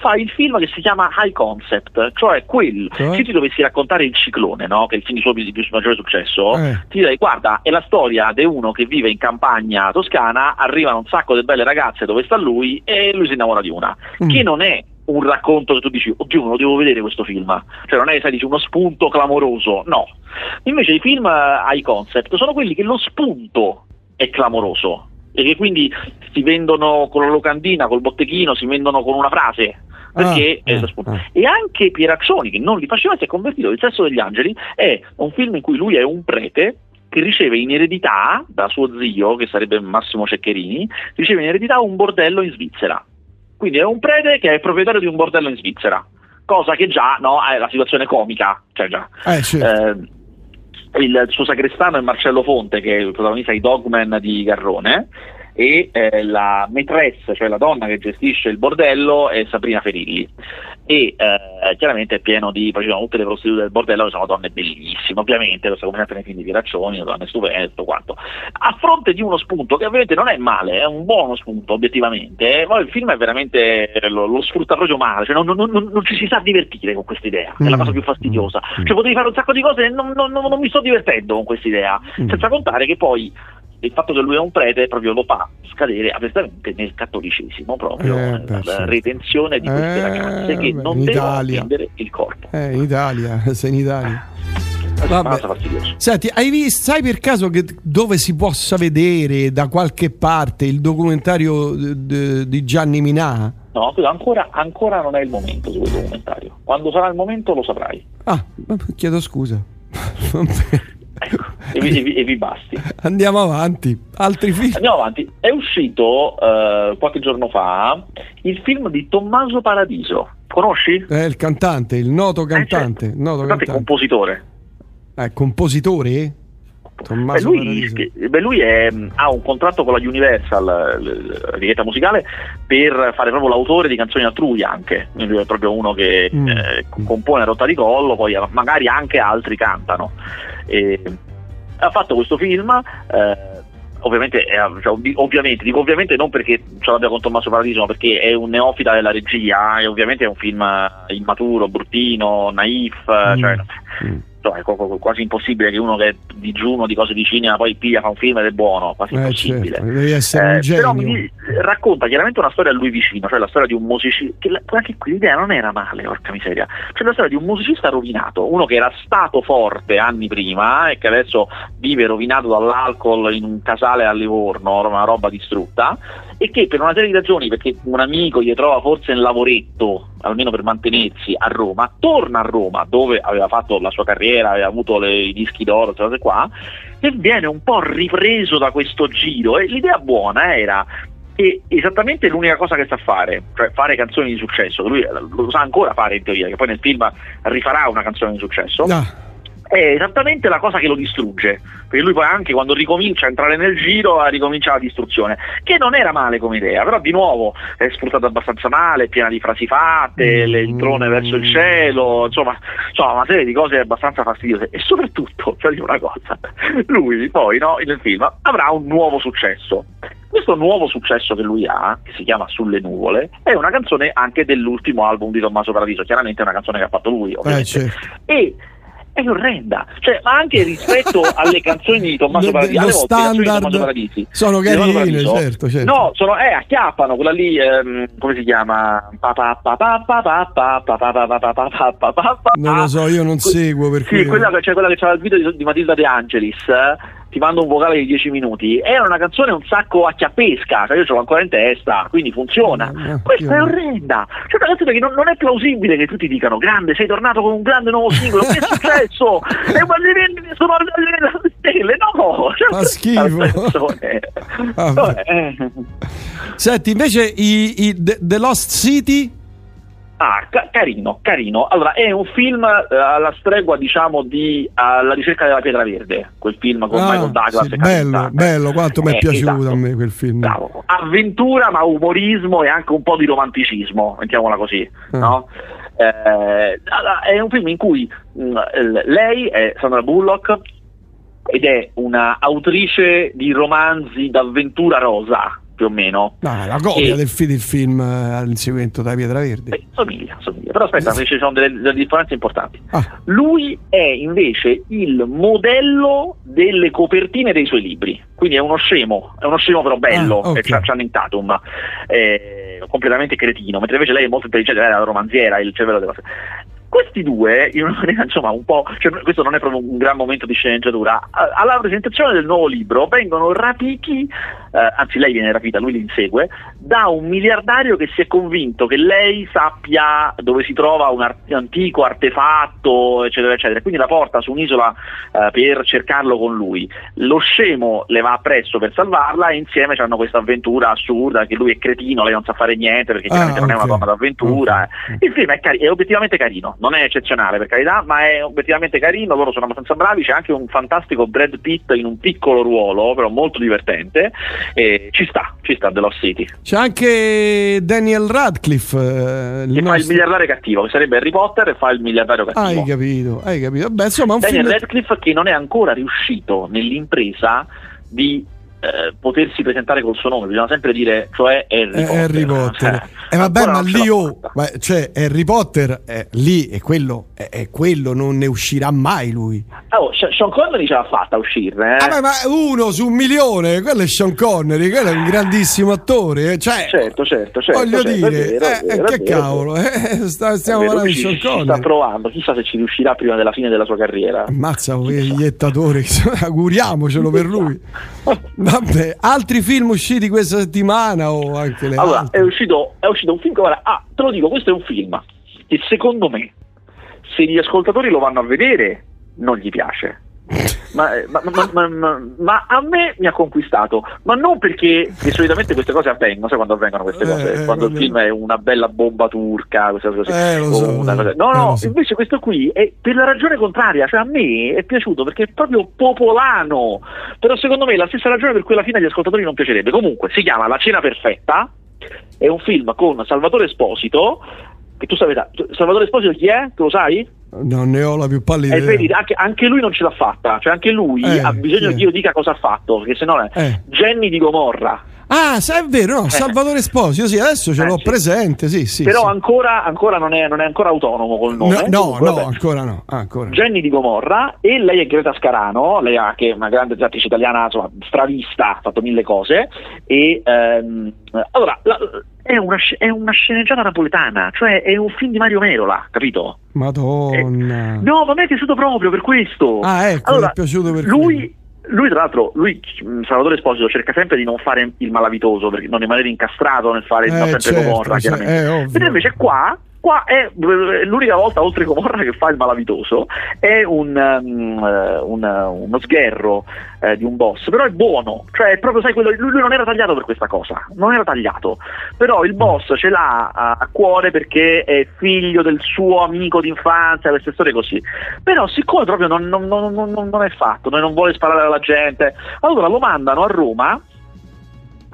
fa- il film che si chiama High Concept, cioè quel, Cioè? se ti dovessi raccontare il ciclone, no? che è il film di suo di più maggiore successo, Eh. ti direi guarda è la storia di uno che vive in campagna toscana arrivano un sacco di belle ragazze dove sta lui e lui si innamora di una Mm. che non è un racconto che tu dici oddio me lo devo vedere questo film cioè non è sai dici uno spunto clamoroso no invece i film eh, high concept sono quelli che lo spunto è clamoroso e che quindi si vendono con la locandina col botteghino si vendono con una frase perché Ah, è lo spunto. ah. E anche Pieraccioni, che non li faceva, si è convertito. Il sesso degli angeli è un film in cui lui è un prete che riceve in eredità da suo zio, che sarebbe Massimo Ceccherini, riceve in eredità un bordello in Svizzera. Quindi è un prete che è proprietario di un bordello in Svizzera. Cosa che già no, è la situazione comica, cioè già. Eh, certo. Eh, il suo sacrestano è Marcello Fonte, che è il protagonista di Dogman di Garrone, e eh, la maîtresse, cioè la donna che gestisce il bordello, è Sabrina Ferilli. E eh, chiaramente è pieno di, sono tutte le prostitute del bordello che sono donne bellissime, ovviamente, lo sa come sempre nei film di Piraccioni, donne stupende, tutto quanto. A fronte di uno spunto che ovviamente non è male, è un buono spunto obiettivamente, eh, poi il film è veramente lo, lo sfrutta proprio male, cioè non, non- non- non ci si sa divertire con questa idea, è la Mm. cosa più fastidiosa. Mm. Cioè potevi fare un sacco di cose e non, non- non- non mi sto divertendo con questa idea, Mm. senza contare che poi il fatto che lui è un prete proprio lo fa scadere apertamente nel cattolicesimo proprio, Eh, la sì. retenzione di queste Eh, ragazze che beh, non in devono Italia. prendere il corpo. Eh, in Italia, sei in Italia. Vabbè. Senti, hai visto, sai per caso che dove si possa vedere da qualche parte il documentario d- d- di Gianni Minà? No, ancora, ancora non è il momento di quel documentario. Quando sarà il momento lo saprai. Ah, chiedo scusa. Ecco, e vi, e vi- e vi basti. Andiamo avanti. Altri film? Andiamo avanti. È uscito eh, qualche giorno fa il film di Tommaso Paradiso. Conosci? È il cantante, il noto cantante. Eh, certo. noto Cantante compositore. Eh, compositore? Tommaso Beh, lui, Paradiso. beh, lui è- ha un contratto con la Universal, l- l'etichetta musicale, per fare proprio l'autore di canzoni altrui anche. Quindi lui è proprio uno che Mm. eh, compone a rotta di collo, poi eh, magari anche altri cantano. E ha fatto questo film. eh, Ovviamente, è- cioè, ovvi- ovviamente, dico ovviamente non perché ce l'abbia con Tommaso Paradiso, ma perché è un neofita della regia e ovviamente è un film eh, immaturo, bruttino, naif, eh, Mm. cioè, Mm. Insomma, è qu- qu- quasi impossibile che uno che è digiuno di cose di cinema poi piglia fa un film ed è buono, quasi Eh, impossibile. certo, essere un Eh, però mi racconta chiaramente una storia a lui vicino, cioè la storia di un musicista, che la- anche qui l'idea non era male, porca miseria, cioè la storia di un musicista rovinato, uno che era stato forte anni prima e che adesso vive rovinato dall'alcol in un casale a Livorno, una roba distrutta, e che per una serie di ragioni, perché un amico gli trova forse un lavoretto, almeno per mantenersi a Roma, torna a Roma dove aveva fatto la sua carriera, aveva avuto le- i dischi d'oro, cose qua, e viene un po' ripreso da questo giro e l'idea buona era è esattamente l'unica cosa che sa fare, cioè fare canzoni di successo. Lui lo sa ancora fare in teoria, che poi nel film rifarà una canzone di successo. Ah, È esattamente la cosa che lo distrugge, perché lui poi anche quando ricomincia a entrare nel giro ricomincia la distruzione, che non era male come idea, però di nuovo è sfruttata abbastanza male, piena di frasi fatte, Mm. le- il trone verso il cielo, insomma, insomma una serie di cose abbastanza fastidiose e soprattutto, cioè una cosa, lui poi no, nel film avrà un nuovo successo. Questo nuovo successo che lui ha, che si chiama Sulle nuvole, è una canzone anche dell'ultimo album di Tommaso Paradiso, chiaramente è una canzone che ha fatto lui, eh, ovviamente. certo. E è orrenda. Cioè, ma anche rispetto alle canzoni di Tommaso Paradiso, alle volte le canzoni di Paradisi, sono carine, certo, certo. No, sono, eh, acchiappano quella lì, ehm, come si chiama? Non lo so, io non seguo per Sì, quella, cioè quella che c'era il video di, di Matilda De Angelis. Eh? Ti mando un vocale di 10 minuti, era una canzone un sacco acchiappesca, cioè io ce l'ho ancora in testa, quindi funziona. Eh, Questa è orrenda, cioè una canzone che non, non è plausibile che tutti dicano grande, sei tornato con un grande nuovo singolo, che è successo? e ma le sono alle stelle, no! Cioè, Fa schifo. eh. Senti, invece i, i- The Lost City Ah, ca- carino, carino. Allora, è un film eh, alla stregua, diciamo, di Alla ricerca della pietra verde, quel film con Ah, Michael Douglas sì, bello, bello, quanto mi è Eh, piaciuto esatto. a me quel film. Bravo. Avventura, ma umorismo e anche un po' di romanticismo, mettiamola così, Ah. no? Eh, è un film in cui mh, l- lei è Sandra Bullock ed è una autrice di romanzi d'avventura rosa, più o meno. Ah, la copia E- del, fi- del film eh, all'inseguimento da Pietra Verde. Eh, somiglia, somiglia. Però aspetta, perché ci sono delle, delle differenze importanti. Ah, Lui è invece il modello delle copertine dei suoi libri, quindi è uno scemo, è uno scemo però bello, Ah, ok. è Ch- Channing è completamente cretino, mentre invece lei è molto intelligente, lei è la romanziera, il cervello della questi due, in una maniera insomma un po', cioè, questo non è proprio un gran momento di sceneggiatura, alla presentazione del nuovo libro vengono rapiti, eh, anzi lei viene rapita, lui li insegue, da un miliardario che si è convinto che lei sappia dove si trova un ar- antico artefatto, eccetera, eccetera, quindi la porta su un'isola eh, per cercarlo con lui. Lo scemo le va appresso per salvarla e insieme hanno questa avventura assurda che lui è cretino, lei non sa fare niente perché Ah, chiaramente non è una donna d'avventura. Ok. Il film è, cari- è obiettivamente carino, non è eccezionale per carità, ma è obiettivamente carino, loro sono abbastanza bravi, c'è anche un fantastico Brad Pitt in un piccolo ruolo, però molto divertente, e ci sta, ci sta The Lost City, c'è anche Daniel Radcliffe. eh, che fa il nostro- miliardario cattivo, che sarebbe Harry Potter e fa il miliardario cattivo. Hai capito, hai capito. Beh, insomma, un Daniel film. Radcliffe che non è ancora riuscito nell'impresa di eh, potersi presentare col suo nome, bisogna sempre dire, cioè Harry Eh, Potter. Harry Potter. Eh, Eh, vabbè, ma lì oh, ma- cioè Harry Potter è lì è quello, è, è quello, non ne uscirà mai lui. Oh, Sean Connery ce l'ha fatta uscirne, eh? Ah, beh, ma uno su un milione, quello è Sean Connery, quello è un grandissimo attore. eh, Cioè, Certo, certo, certo. voglio certo, dire, vero, eh, vero, che vero, cavolo, eh, sta- stiamo parlando di Sean ci sta Connery. provando, chissà se ci riuscirà prima della fine della sua carriera. Ammazza quel iettatore, auguriamocelo per lui. Vabbè, altri film usciti questa settimana o anche le Allora, è uscito, è uscito un film che ora, ah, te lo dico, questo è un film che secondo me, se gli ascoltatori lo vanno a vedere, non gli piace. Ma, eh, ma- ma- ma- ma- a me mi ha conquistato, ma non perché che solitamente queste cose avvengono, sai quando avvengono queste Eh, cose? eh, quando il quando- film è una bella bomba turca, queste cose così. Eh, so, so. cosa- No, Eh, no, lo so. invece questo qui è per la ragione contraria, cioè a me è piaciuto perché è proprio popolano, però secondo me è la stessa ragione per cui alla fine agli ascoltatori non piacerebbe. Comunque, si chiama La cena perfetta, è un film con Salvatore Esposito, che tu sai, Salvatore Esposito chi è? Tu lo sai? Non ne ho la più pallida E idea. vedi, anche, anche lui non ce l'ha fatta, cioè anche lui Eh, ha bisogno sì. che io dica cosa ha fatto, perché sennò è Eh. Jenny di Gomorra. Ah, è vero, no, Salvatore Esposito, sì, adesso ce Eh, l'ho sì. presente, sì, sì. Però sì. ancora, ancora non, è, non è ancora autonomo col No, nome. no, Comunque, no, vabbè. ancora no, ah, ancora. Jenny di Gomorra e lei è Greta Scarano, lei ha che è una grande attrice italiana, insomma, stravista, ha fatto mille cose. E ehm, allora la- è, una, è una sceneggiata napoletana, cioè è un film di Mario Merola, capito? Madonna. No, ma a me è piaciuto proprio per questo. Ah, ecco, allora, è piaciuto per lui, lui, tra l'altro, lui, mh, Salvatore Esposito, cerca sempre di non fare il malavitoso, perché non rimanere incastrato nel fare il Eh, sempre certo, Gomorra, cioè, chiaramente. è ovvio. Mentre invece qua Qua è l'unica volta oltre Comorra che fa il malavitoso, è un, um, un, uno sgherro eh, di un boss, però è buono, cioè proprio sai quello, lui, lui, non era tagliato per questa cosa, non era tagliato, però il boss ce l'ha a, a cuore perché è figlio del suo amico d'infanzia, queste storie così, però siccome proprio non, non, non, non è fatto, non vuole sparare alla gente, allora lo mandano a Roma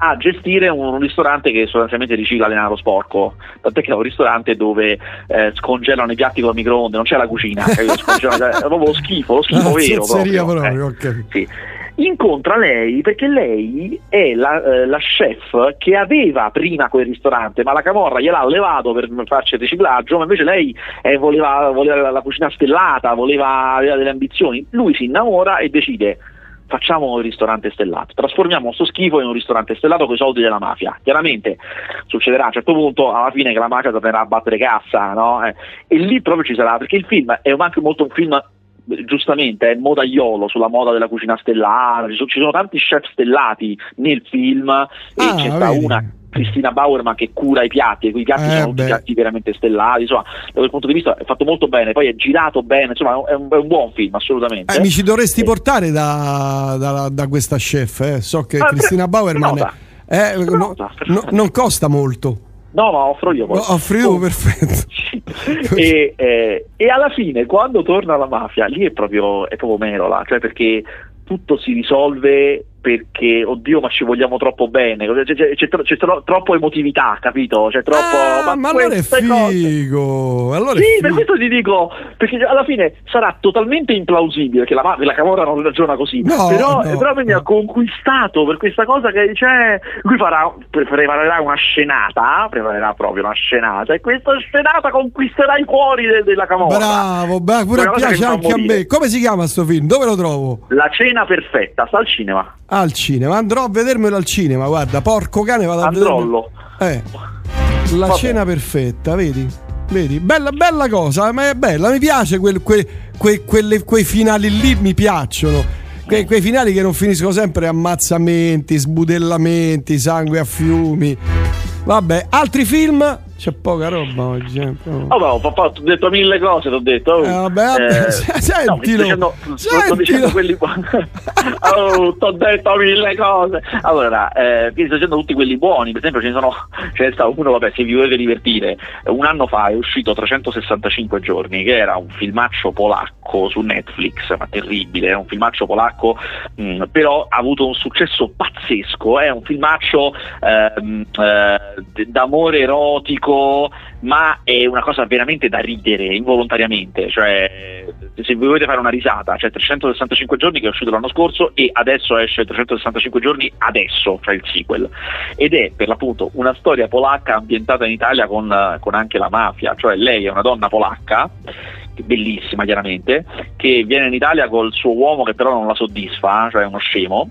a gestire un, ristorante che sostanzialmente ricicla denaro sporco. Tant'è che è un ristorante dove eh, scongelano i piatti con il microonde, non c'è la cucina, è proprio lo schifo, lo schifo vero. Proprio, proprio eh. okay. sì. Incontra lei perché lei è la, eh, la, chef che aveva prima quel ristorante, ma la camorra gliel'ha levato per farci il riciclaggio, ma invece lei eh, voleva, voleva la cucina stellata, voleva, aveva delle ambizioni. Lui si innamora e decide facciamo un ristorante stellato, trasformiamo questo schifo in un ristorante stellato con i soldi della mafia. Chiaramente succederà a un certo punto alla fine che la mafia tornerà a battere cassa, no? eh, e lì proprio ci sarà, perché il film è anche molto un film giustamente è modaiolo sulla moda della cucina stellata, ci sono, ci sono tanti chef stellati nel film ah, e c'è sta una Cristina Bauerman che cura i piatti e quei piatti eh, sono tutti piatti veramente stellati insomma da quel punto di vista è fatto molto bene poi è girato bene insomma è un, è un buon film assolutamente eh, mi ci dovresti eh. portare da, da, da, questa chef eh. so che ah, Cristina Bauerman è, no, no, non costa molto No, ma offro io. No, offri tu, oh. perfetto. e, eh, e, alla fine, quando torna la mafia, lì è proprio, è proprio Merola, cioè perché tutto si risolve perché oddio ma ci vogliamo troppo bene c'è, c'è, c'è, c'è tro- troppo emotività capito? C'è troppo ah, ma, ma allora è figo allora sì è figo. per questo ti dico perché alla fine sarà totalmente implausibile che la, la Camorra non ragiona così no, però, no, però mi no. ha conquistato per questa cosa che c'è lui farà preparerà una scenata preparerà proprio una scenata e questa scenata conquisterà i cuori de- della Camorra. Bravo beh, pure piace anche a me. come si chiama sto film? Dove lo trovo? La cena perfetta sta al cinema al cinema. Andrò a vedermelo al cinema, guarda, porco cane, vado Androllo. a vederlo. Eh. La Vabbè. cena perfetta, vedi? Vedi? Bella, bella cosa, ma è bella, mi piace quel, quel, quei, quelle, quei finali lì, mi piacciono. Que, quei finali che non finiscono sempre ammazzamenti, sbudellamenti, sangue a fiumi. Vabbè, altri film c'è poca roba oggi. Eh. Oh, no, papà, ti ho detto mille cose, ti ho detto. Oh. Eh, vabbè, vabbè eh, sentilo. No, dicendo, sto dicendo quelli buoni. oh, ti ho detto mille cose. Allora, eh, sto dicendo tutti quelli buoni. Per esempio, ce ne sono. Ce ne sta uno, vabbè, se vi volete divertire. Un anno fa è uscito 365 giorni, che era un filmaccio polacco su Netflix, ma terribile. È un filmaccio polacco, mh, mm, però ha avuto un successo pazzesco. È un filmaccio ehm, eh, d'amore erotico ma è una cosa veramente da ridere involontariamente. Cioè, se vi volete fare una risata, c'è cioè 365 giorni che è uscito l'anno scorso e adesso esce 365 giorni adesso, cioè il sequel. Ed è per l'appunto una storia polacca ambientata in Italia con, con anche la mafia, cioè lei è una donna polacca bellissima chiaramente, che viene in Italia col suo uomo che però non la soddisfa, cioè uno scemo,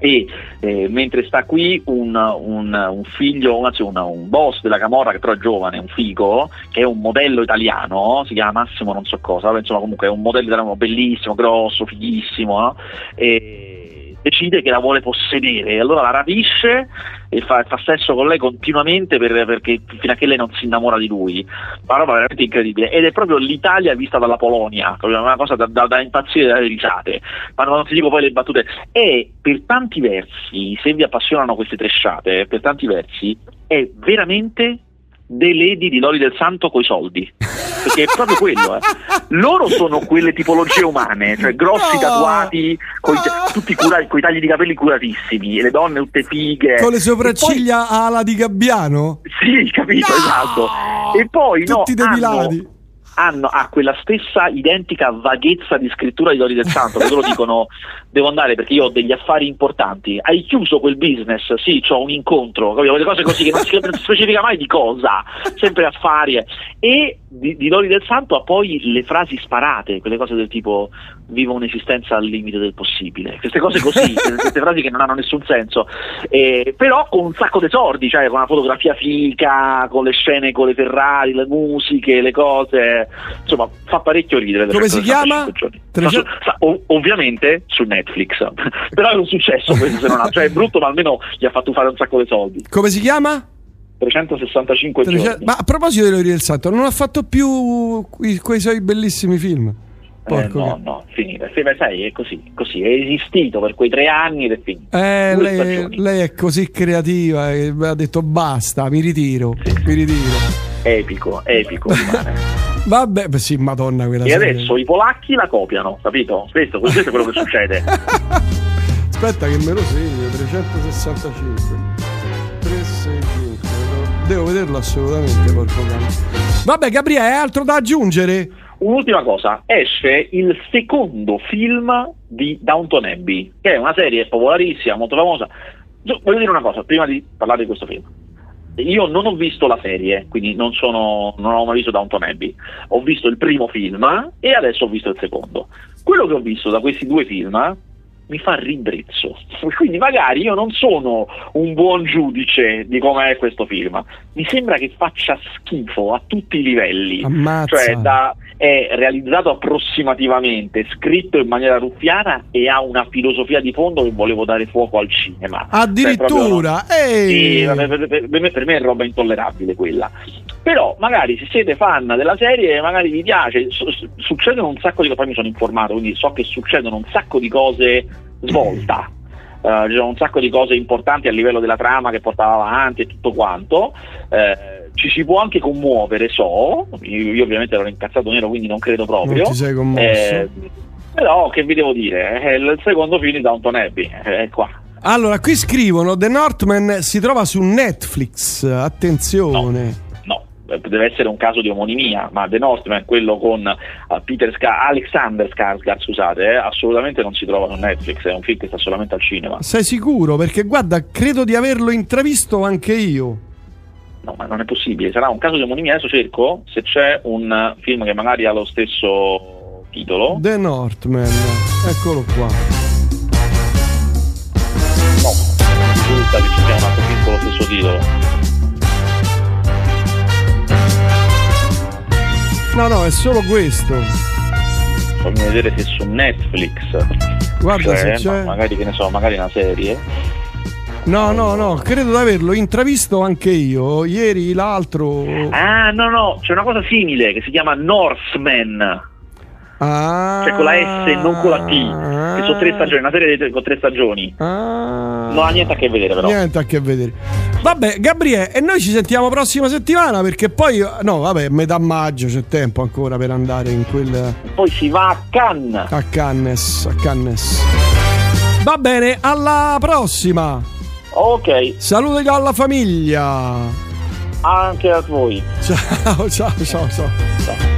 e eh, mentre sta qui un, un, un figlio, anzi un, un, boss della Camorra che però è giovane, un figo, che è un modello italiano, si chiama Massimo non so cosa, insomma comunque è un modello italiano bellissimo, grosso, fighissimo, no? e, decide che la vuole possedere e allora la rapisce e fa, fa sesso con lei continuamente per, perché, fino a che lei non si innamora di lui. Una roba veramente incredibile. Ed è proprio l'Italia vista dalla Polonia, una cosa da, da, da impazzire dalle risate. Ma non ti dico poi le battute. E per tanti versi, se vi appassionano queste tresciate, per tanti versi, è veramente The Lady di Lori del Santo coi soldi. Perché è proprio quello, eh. Loro sono quelle tipologie umane, cioè grossi no. tatuati, coi, tutti curati, con i tagli di capelli curatissimi, le donne tutte fighe. Con le sopracciglia poi... ala di Gabbiano? Sì, capito, no. esatto. E poi tutti no, depilati. Hanno, hanno, ha quella stessa identica vaghezza di scrittura di Dori del Santo, che loro dicono devo andare perché io ho degli affari importanti. Hai chiuso quel business? Sì, ho un incontro, capito? quelle cose così che non si specifica mai di cosa, sempre affari. E di, di Dori del Santo ha poi le frasi sparate, quelle cose del tipo vivo un'esistenza al limite del possibile, queste cose così, queste frasi che non hanno nessun senso, eh, però con un sacco di sordi, cioè con una fotografia fica, con le scene con le Ferrari, le musiche, le cose, insomma fa parecchio ridere. Come si chiama? Su, ov- ovviamente su Netflix, però è un successo questo se non ha, cioè è brutto ma almeno gli ha fatto fare un sacco di soldi. Come si chiama? 365 300 giorni. Ma a proposito di Lori del Santo, non ha fatto più quei, quei suoi bellissimi film? Eh, Porco no, che- no, è finita. Sì, sai, è così, così, è esistito per quei tre anni ed è finito. Eh, lei, lei è così creativa che ha detto basta, mi ritiro, mi ritiro. Epico, epico. Vabbè, beh, sì, madonna quella e serie. adesso i polacchi la copiano, capito? Questo, questo è quello che succede. Aspetta che me lo segno, 365. 365. Devo vederlo assolutamente, porco cane. Vabbè, Gabriele, altro da aggiungere? Un'ultima cosa, esce il secondo film di Downton Abbey, che è una serie popolarissima, molto famosa. Io Voglio dire una cosa, prima di parlare di questo film. Io non ho visto la serie, quindi non, sono, non ho mai visto Downton Abbey. Ho visto il primo film e adesso ho visto il secondo. Quello che ho visto da questi due film mi fa ribrezzo. Quindi magari io non sono un buon giudice di come è questo film. Mi sembra che faccia schifo a tutti i livelli. Ammazza. Cioè, da- è realizzato approssimativamente, scritto in maniera ruffiana e ha una filosofia di fondo che volevo dare fuoco al cinema. Cioè, proprio Addirittura, ehi! sì, vabbè, per, per- me, per me è roba intollerabile quella. Però magari se siete fan della serie, magari vi piace, su- su- succedono un sacco di cose, poi mi sono informato, quindi so che succedono un sacco di cose svolta. Eh, ci sono un sacco di cose importanti a livello della trama che portava avanti e tutto quanto. Eh, ci si può anche commuovere, so. Io, io ovviamente ero incazzato nero, quindi non credo proprio. Non ti sei commosso? Eh, però che vi devo dire? È il secondo film di Downton Abbey, è qua. Allora, qui scrivono The Northman si trova su Netflix. Attenzione. No, eh, deve essere un caso di omonimia, ma The Northman, quello con eh, Peter Ska- Alexander Skarsgård, scusate, eh, assolutamente non si trova su Netflix, è un film che sta solamente al cinema. Sei sicuro? Perché guarda, credo di averlo intravisto anche io. No, ma non è possibile, sarà un caso di omonimia, adesso cerco se c'è un film che magari ha lo stesso titolo. The Northman. Eccolo qua. No, risulta che ci sia un altro film con lo stesso titolo. No, no, è solo questo. Fammi vedere se su Netflix Guarda c'è, se c'è. ma magari che ne so, magari una serie. No, no, no, credo di averlo intravisto anche io. Ieri l'altro. Ah, no, no, c'è una cosa simile che si chiama Northman. Ah. Cioè con la S e non con la T. Che sono tre stagioni, una serie con tre stagioni. Ah. Non ha niente a che vedere però. Niente a che vedere. Vabbè, Gabriele, e noi ci sentiamo prossima settimana perché poi, no, vabbè, metà maggio c'è tempo ancora per andare in quel Poi si va a Cannes. a Cannes, a Cannes. Va bene, alla prossima. Ok, Saluti alla famiglia. anche a voi. Ciao, ciao, ciao, ciao. Ciao.